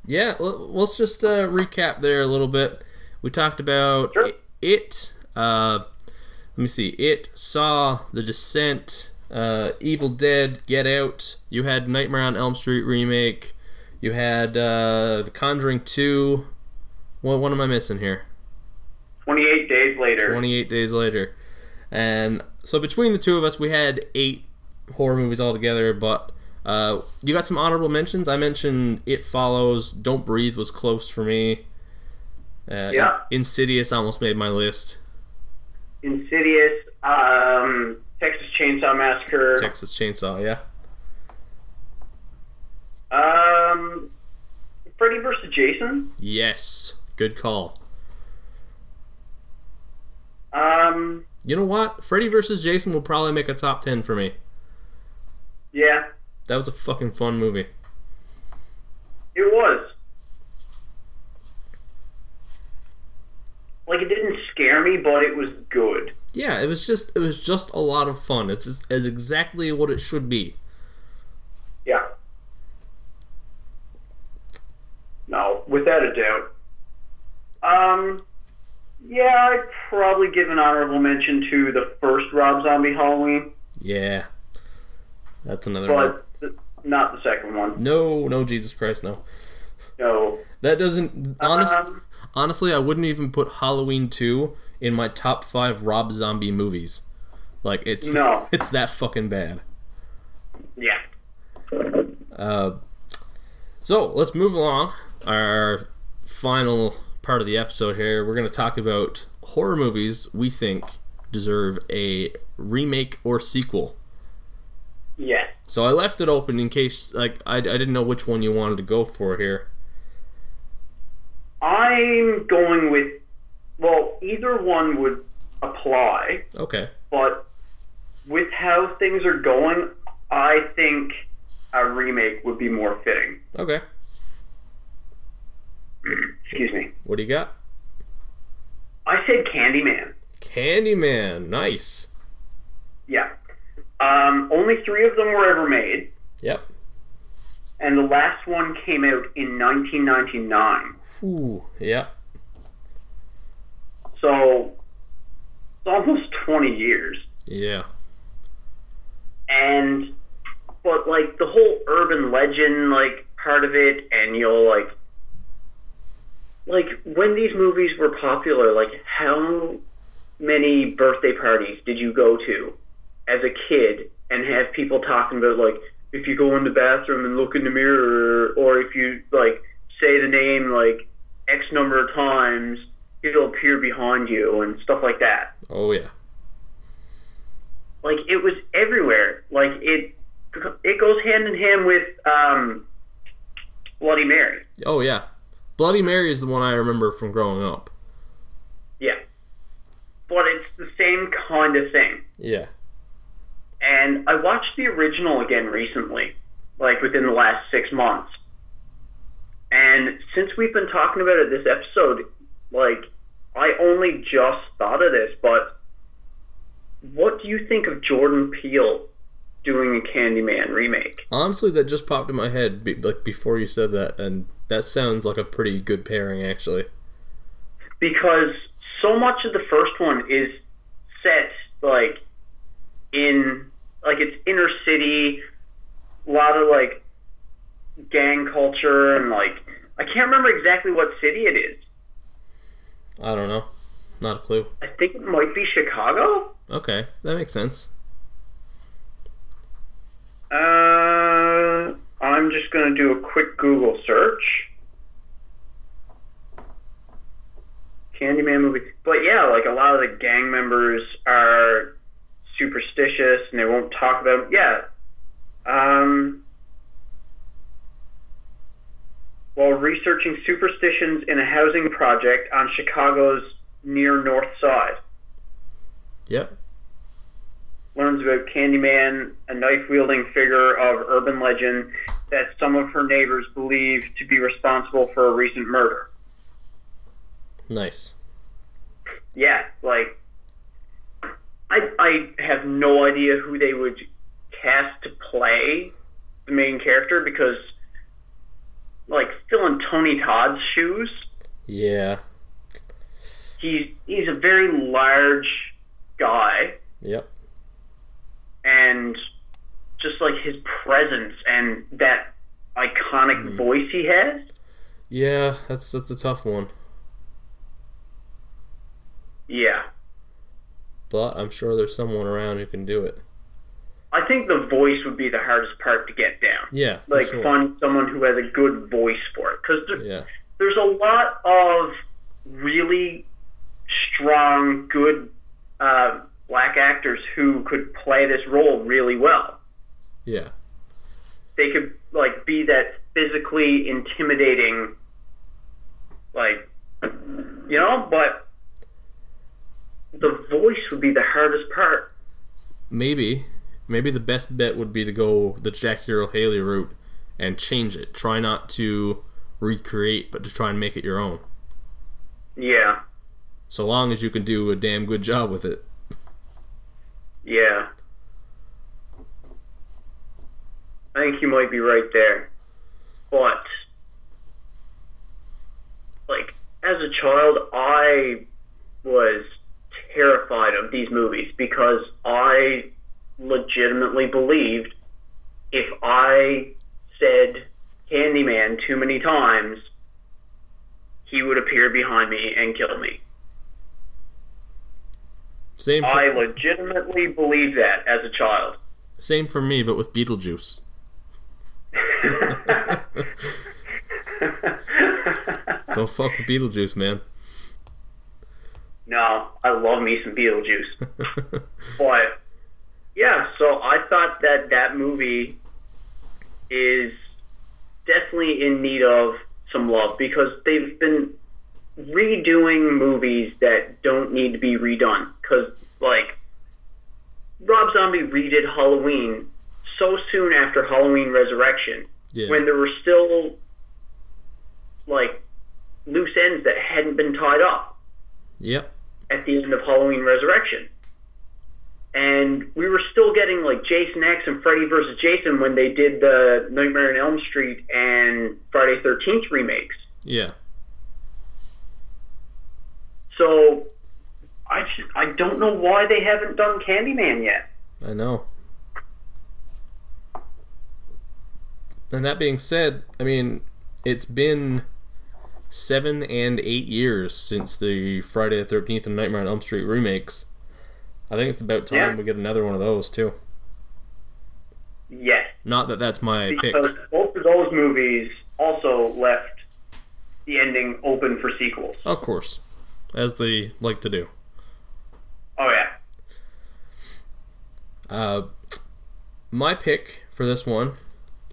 yeah, let's just uh, recap there a little bit. We talked about Sure. it. Uh, let me see. It saw The Descent, uh, Evil Dead, Get Out. You had Nightmare on Elm Street remake. You had uh, The Conjuring Two. What what am I missing here? Twenty eight days later. 28 days later. And so between the two of us, we had eight horror movies altogether, but uh, you got some honorable mentions. I mentioned It Follows, Don't Breathe was close for me. Uh, Yeah. Insidious almost made my list. Insidious, um, Texas Chainsaw Massacre, Texas Chainsaw, yeah. um, Freddy vs. Jason, Yes. Good call. um, You know what? Freddy vs. Jason will probably make a top 10 for me. Yeah, That was a fucking fun movie. it was. Like it didn't scare me, but it was good. Yeah, it was just it was just a lot of fun. It's is exactly what it should be. Yeah. No, without a doubt. Um, yeah, I'd probably give an honorable mention to the first Rob Zombie Halloween, Yeah. That's another one. but th- not the second one. No, no Jesus Christ, no. No. That doesn't honest, Um, honestly, I wouldn't even put Halloween 2 in my top 5 Rob Zombie movies. Like it's No. [LAUGHS] it's that fucking bad. yeah. Uh, so let's move along. Our final part of the episode here, we're going to talk about horror movies we think deserve a remake or sequel. Yeah. So I left it open in case, like, I, I didn't know which one you wanted to go for here. I'm going with, well, either one would apply, Okay. but with how things are going, I think a remake would be more fitting. Okay. Excuse me. What do you got? I said Candyman. Candyman. Nice. Um, only three of them were ever made, Yep. and the last one came out in 1999. Ooh. Yep. So it's almost 20 years. Yeah. And but like the whole urban legend like part of it, and you'll like like when these movies were popular, like how many birthday parties did you go to as a kid and have people talking about like if you go in the bathroom and look in the mirror or if you like say the name like X number of times it'll appear behind you and stuff like that. Oh, yeah. Like it was everywhere. Like it it goes hand in hand with um Bloody Mary. Oh, yeah. Bloody Mary is the one I remember from growing up. Yeah. But it's the same kind of thing. Yeah. And I watched the original again recently, like within the last six months. And since we've been talking about it this episode, like, I only just thought of this, but what do you think of Jordan Peele doing a Candyman remake? Honestly, that just popped in my head be- like before you said that, and that sounds like a pretty good pairing, actually. Because so much of the first one is set, like, in, like, it's inner city, a lot of, like, gang culture, and, like, I can't remember exactly what city it is. I don't know. Not a clue. I think it might be Chicago. Okay, that makes sense. Uh, I'm just going to do a quick Google search. Candyman movie. But yeah, like a lot of the gang members are superstitious and they won't talk about Yeah. Um, while researching superstitions in a housing project on Chicago's near North Side. Yep. learns about Candyman, a knife wielding figure of urban legend that some of her neighbors believe to be responsible for a recent murder. Nice. Yeah, like I I have no idea who they would cast to play the main character because like still in Tony Todd's shoes, Yeah. he's he's a very large guy Yep. and just like his presence and that iconic hmm. voice he has. Yeah, that's that's a tough one, Yeah. But I'm sure there's someone around who can do it. I think the voice would be the hardest part to get down. Yeah, Like sure. find someone who has a good voice for it, because there, Yeah. there's a lot of really strong, good uh, black actors who could play this role really well. Yeah. They could like be that physically intimidating, like you know. But the voice would be the hardest part. Maybe, maybe the best bet would be to go the Jackie Earle Haley route and change it. Try not to recreate, but to try and make it your own. Yeah, So long as you can do a damn good job with it. yeah. I think you might be right there. But, like, as a child, I was terrified of these movies because I legitimately believed if I said Candyman too many times, he would appear behind me and kill me. Same for, I legitimately believed that as a child. same for me, but with Beetlejuice. [LAUGHS] Don't fuck with Beetlejuice, man. No, I love me some Beetlejuice. [LAUGHS] But yeah, so I thought that that movie is definitely in need of some love because they've been redoing movies that don't need to be redone. Because like Rob Zombie redid Halloween so soon after Halloween Resurrection yeah. when there were still like loose ends that hadn't been tied up yep. At the end of Halloween Resurrection. And we were still getting like Jason X and Freddy vs. Jason when they did the Nightmare on Elm Street and Friday Thirteenth remakes. Yeah. So I just, I don't know why they haven't done Candyman yet. I know. And that being said, I mean, it's been seven and eight years since the Friday the Thirteenth and Nightmare on Elm Street remakes. I think it's about time Yeah. we get another one of those too. Yes, Not that that's my pick. because both of those movies also left the ending open for sequels. Of course, as they like to do. Oh yeah, Uh, my pick for this one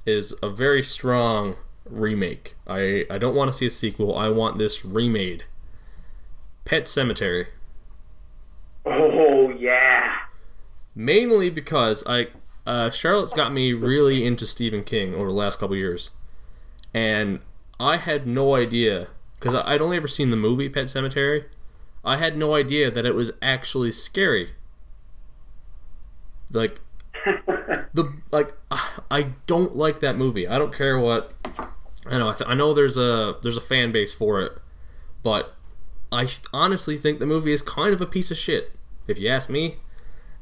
is a very strong remake. I, I don't want to see a sequel. I want this remade. Pet Sematary. oh yeah, Mainly because I uh, Charlotte's got me really into Stephen King over the last couple years, and I had no idea because I'd only ever seen the movie Pet Sematary. I had no idea that it was actually scary. Like the like I don't like that movie. I don't care what I know. I, th- I know there's a there's a fan base for it, but I honestly think the movie is kind of a piece of shit, if you ask me.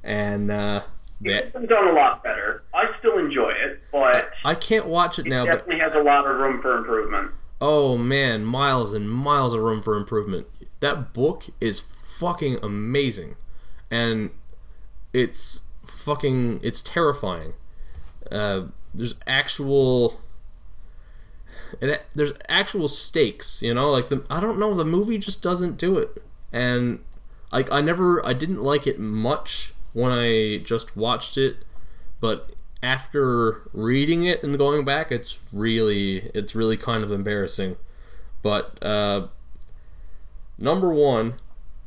And uh, that it's been done a lot better. I still enjoy it, but I can't watch it now. But definitely has a lot of room for improvement. oh man, miles and miles of room for improvement. That book is fucking amazing, and it's fucking it's terrifying. Uh, there's actual. It, there's actual stakes, you know. Like the I don't know, the movie just doesn't do it, and like I never, I didn't like it much when I just watched it, but after reading it and going back, it's really, it's really kind of embarrassing. But uh, number one,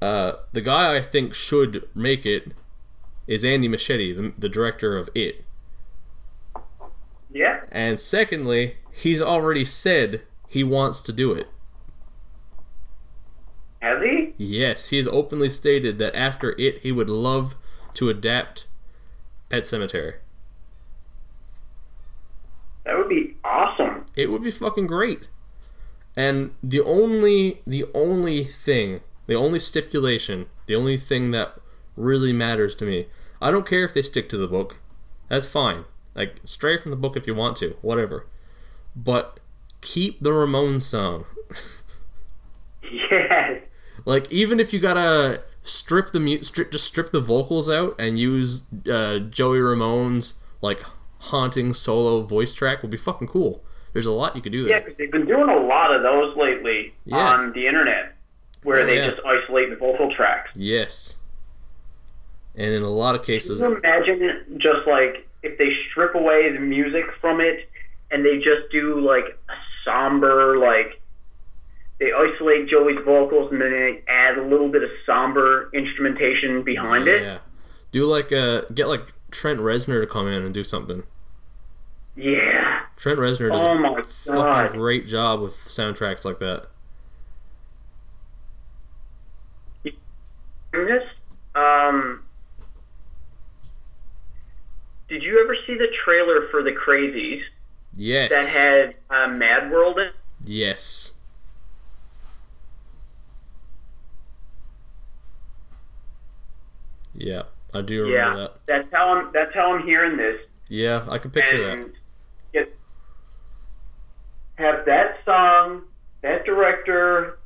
uh, the guy I think should make it is Andy Muschietti, the, the director of It. Yeah, And secondly, he's already said he wants to do it. has he? Yes, he has openly stated that after It, he would love to adapt Pet Sematary. That would be awesome. It would be fucking great. And the only the only thing, the only stipulation, the only thing that really matters to me, I don't care if they stick to the book. That's fine. Like stray from the book if you want to, whatever. But keep the Ramones song. [LAUGHS] Yes. Like even if you gotta strip the mu- strip just strip the vocals out and use uh, Joey Ramone's like haunting solo voice track would be fucking cool. There's a lot you could do there. Yeah, because they've been doing a lot of those lately Yeah. on the internet, where Oh, they yeah. just isolate the vocal tracks. Yes. And in a lot of cases, Can you imagine just like if they strip away the music from it and they just do like a somber like they isolate Joey's vocals and then they add a little bit of somber instrumentation behind it. Yeah. Do like uh get like Trent Reznor to come in and do something. Yeah. Trent Reznor does Oh my a God. fucking great job with soundtracks like that. This, um, did you ever see the trailer for the Crazies Yes. that had uh, Mad World in? It? Yes. Yeah, I do remember Yeah, that. that's how I'm. That's how I'm hearing this. Yeah, I can picture and that. get have that song, that director.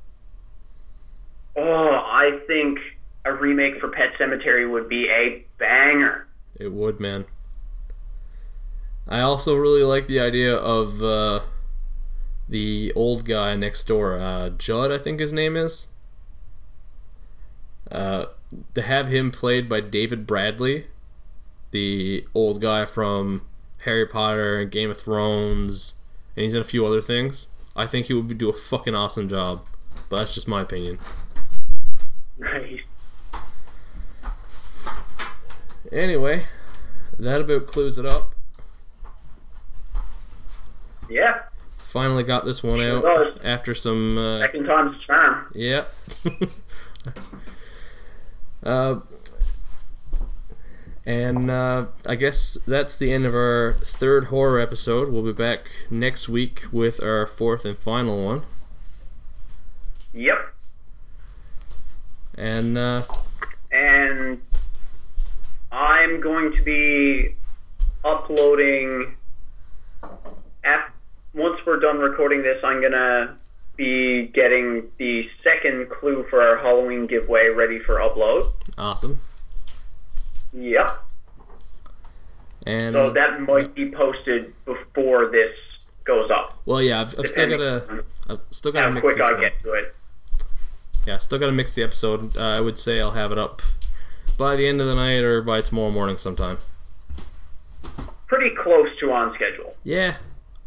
Oh, I think a remake for Pet Sematary would be a banger. It would, man. I also really like the idea of uh, the old guy next door, uh, Judd, I think his name is. Uh, to have him played by David Bradley, the old guy from Harry Potter and Game of Thrones, and he's in a few other things. I think he would do a fucking awesome job, but that's just my opinion. Right. Anyway, that about clues it up. Yeah, Finally got this one Sure out does. after some uh, second time's charm. Yeah. [LAUGHS] uh, and uh, I guess that's the end of our third horror episode. We'll be back next week with our fourth and final one. Yep. And uh, and I'm going to be uploading. Af- once we're done recording this, I'm gonna be getting the second clue for our Halloween giveaway ready for upload. awesome. Yep. And So that might be posted before this goes up. well, yeah, I've, I've still got to, I've still got to mix quick this I one. get to it. Yeah, still got to mix the episode. Uh, I would say I'll have it up by the end of the night or by tomorrow morning sometime. Pretty close to on schedule. Yeah.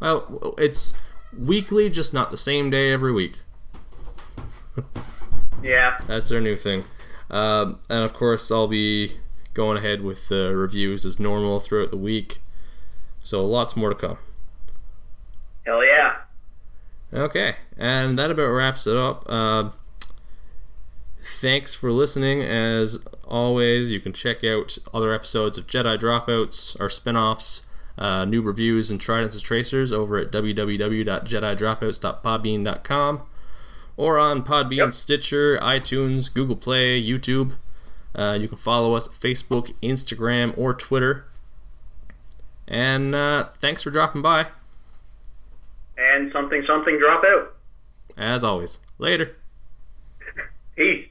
Well, it's weekly, just not the same day every week. Yeah. That's our new thing. Um, and of course, I'll be going ahead with the reviews as normal throughout the week. So lots more to come. Hell yeah. Okay, and that about wraps it up. Uh, thanks for listening. As always, you can check out other episodes of Jedi Dropouts, our spin offs, uh, new reviews, and Tridents and Tracers over at www.jedidropouts.podbean.com or on Podbean, Yep. Stitcher, iTunes, Google Play, YouTube. Uh, you can follow us at Facebook, Instagram, or Twitter. And uh, thanks for dropping by. And something something drop out. As always, later. [LAUGHS]